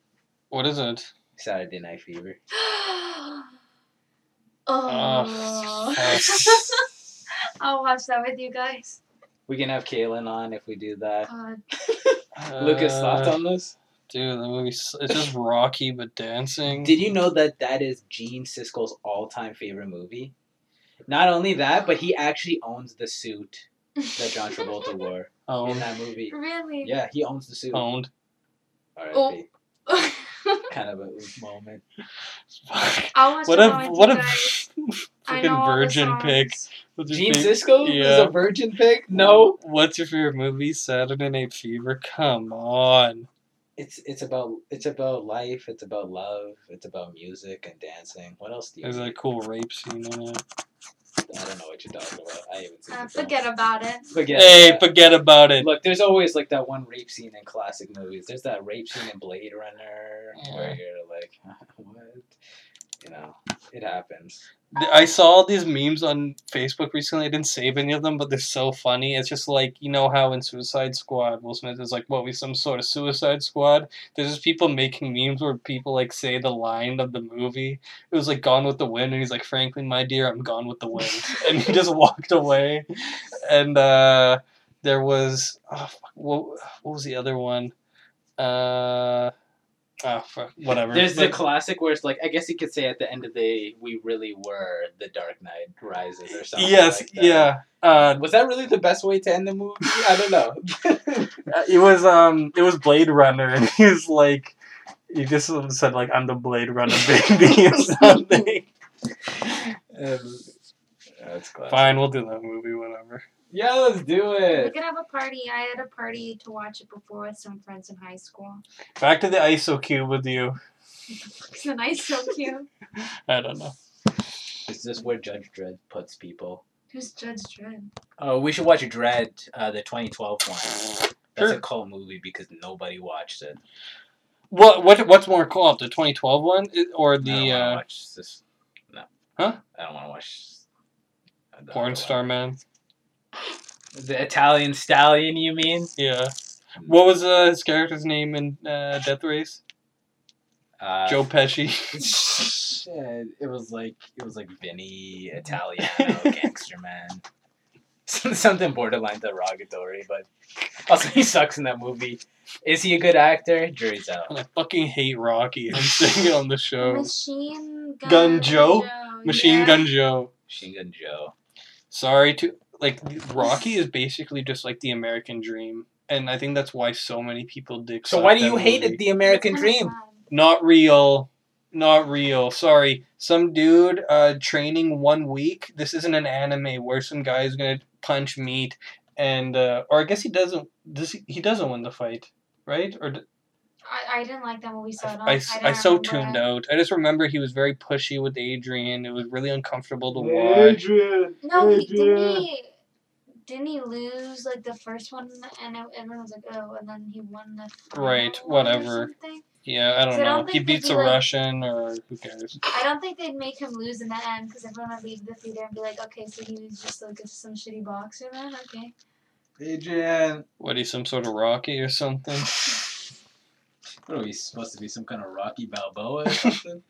What is it? Saturday Night Fever. Oh, oh. fuck. I'll watch that with you guys. We can have Kaylin on if we do that. God. Lucas, thoughts on this? Dude, the movie it's just Rocky but dancing. Did you know that that is Gene Siskel's all-time favorite movie? Not only that, but he actually owns the suit that John Travolta wore in that movie. Really? Yeah, he owns the suit. Owned. R.I.P. Oh. Kind of a oof moment. What a what a guys. I freaking know all the virgin pick. songs. What's Gene favorite- Siskel is a virgin pick? No. What's your favorite movie? Saturday Night Fever. Come on. It's it's about it's about life. It's about love. It's about music and dancing. What else do you? There's a cool rape scene in it. I don't know what you're talking about. I haven't seen Uh, the film. forget about it. Forget. Hey, about it. forget about it. Look, there's always like that one rape scene in classic movies. There's that rape scene in Blade Runner where you're like, what? You know, it happens. I saw these memes on Facebook recently. I didn't save any of them, but they're so funny. It's just like you know how in Suicide Squad, Will Smith is like, "What we some sort of Suicide Squad?" There's just people making memes where people like say the line of the movie. It was like "Gone with the Wind," and he's like, "Frankly, my dear, I'm gone with the wind," and he just walked away. And uh, there was oh, what, what was the other one? Uh, oh fuck, whatever. There's the classic where it's like, I guess you could say at the end of the day, we really were the Dark Knight Rises or something. yes, like yeah. Uh, Was that really the best way to end the movie? I don't know. Uh, it was um it was Blade Runner and he was like he just said like I'm the Blade Runner baby or something. That's classic. Fine, we'll do that movie, whatever. Yeah, let's do it. We it. could have a party. I had a party to watch it before with some friends in high school. Back to the ISO cube with you. Isn't I so cute? I don't know. Is this where Judge Dredd puts people? Who's Judge Dredd? Oh, we should watch Dredd, uh, the 2012 one. That's Sure. a cult movie because nobody watched it. What what what's more cool, the 2012 one I- or I don't the wanna uh, watch this. No. Huh? I don't want to watch. porn star man? The Italian stallion, you mean? Yeah. What was uh, his character's name in uh, Death Race? Uh, Joe Pesci. Shit, it was like it was like Vinny Italiano gangster man. Something borderline derogatory, but also he sucks in that movie. Is he a good actor? Jury's out. And I fucking hate Rocky. I'm saying it on the show. Machine Gun, Gun Joe? Machine yeah. Gun Joe. Machine Gun Joe. sorry to like Rocky is basically just like the American dream, and I think that's why so many people dig. So why do that you hate it? The American Dream. Not real, not real. Sorry, some dude uh training one week. This isn't an anime where some guy is gonna punch meat, and uh, or I guess he doesn't. Does he? He doesn't win the fight, right? Or d- I, I didn't like that movie, we saw don't. I, I, s- don't I so tuned it. out. I just remember he was very pushy with Adrian. It was really uncomfortable to watch. Adrian. No, he, didn't he? didn't he lose like the first one and everyone was like, oh, and then he won the final Right, one or whatever. Yeah, I don't So I know. don't he beats be a like- Russian, or who cares? I don't think they'd make him lose in the end because everyone would leave the theater and be like, okay, so he was just like some shitty boxer then, okay. Adrian. What, he's some sort of Rocky or something? What are we supposed to be? Some kind of Rocky Balboa or something?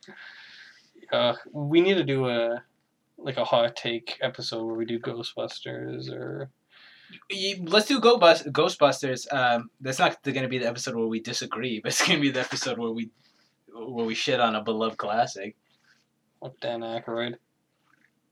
Uh, we need to do a like a hot take episode where we do Ghostbusters or Let's do Go Bus- Ghostbusters. Um, that's not going to be the episode where we disagree, but it's going to be the episode where we where we shit on a beloved classic. what Dan Aykroyd.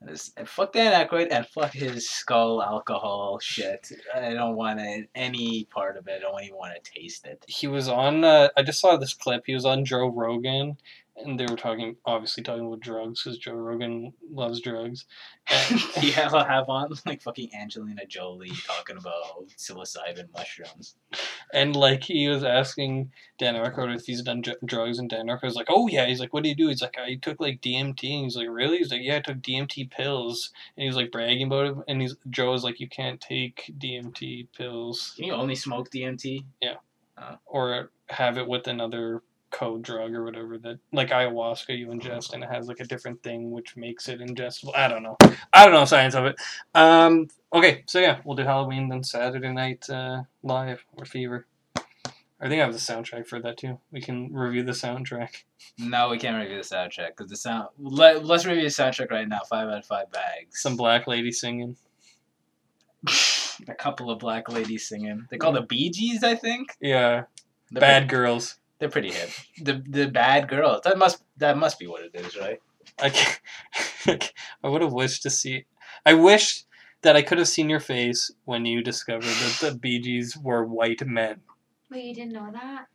And, and fuck Dan Aykroyd and fuck his skull alcohol shit. I don't want any part of it. I don't even want to taste it. He was on. Uh, I just saw this clip. He was on Joe Rogan, and they were talking, obviously talking about drugs because Joe Rogan loves drugs. And- yeah, I'll have on like fucking Angelina Jolie talking about psilocybin mushrooms. And like he was asking Dan Aykroyd if he's done dr- drugs, and Dan Aykroyd's like, "Oh yeah." He's like, "What do you do?" He's like, "I took like DMT." And he's like, "Really?" He's like, "Yeah, I took DMT pills." And he was like bragging about it. And he's Joe was like, "You can't take DMT pills Can you only smoke DMT? Yeah. Oh. Or have it with another code drug or whatever that like ayahuasca you ingest and it has like a different thing which makes it ingestible. I don't know. I don't know science of it. Um. Okay, so yeah, we'll do Halloween then Saturday night uh, live or Fever. I think I have the soundtrack for that too. We can review the soundtrack. No, we can't review the soundtrack because the sound. Let, let's review the soundtrack right now. Five out of five bags. Some black lady singing. a couple of black ladies singing. They call the Bee Gees, I think. Yeah, They're bad girls. Pretty, they're pretty hip. The the bad girls. That must that must be what it is, right? I I would have wished to see. I wish that I could have seen your face when you discovered that the Bee Gees were white men. Wait, you didn't know that?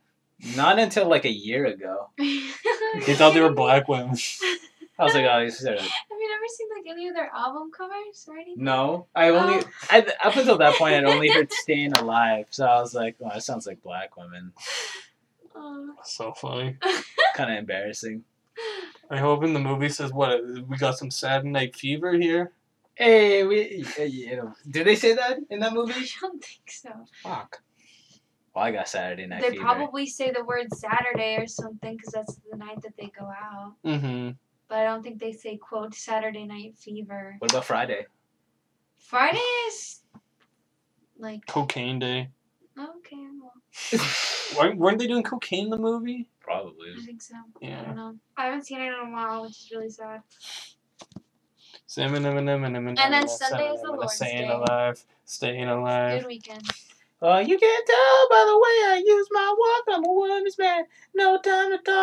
Not until like a year ago. They thought they were black women. I was like, oh, these are. Have you never seen like any of their album covers or anything? No, I only oh. I, up until that point I'd only heard "Staying Alive," so I was like, "Oh, that sounds like black women." Oh. So funny. Kind of embarrassing. I hope in the movie says what we got some Saturday Night Fever here. Hey, we. uh, You know, did they say that in that movie? I don't think so. Fuck. Well, I got Saturday Night they Fever. probably say the word Saturday or something because that's the night that they go out. Mm-hmm. But I don't think they say quote Saturday Night Fever. What about Friday? Friday is like Cocaine Day. Okay, well, Weren't weren't they doing cocaine in the movie? Probably. I think so. Yeah. I don't know. I haven't seen it in a while, which is really sad. And And then Sunday is the Lord's Staying Day. alive. Staying alive. Good weekend. Uh, you can't tell by the way I use my walk. I'm a woman's man. No time to talk.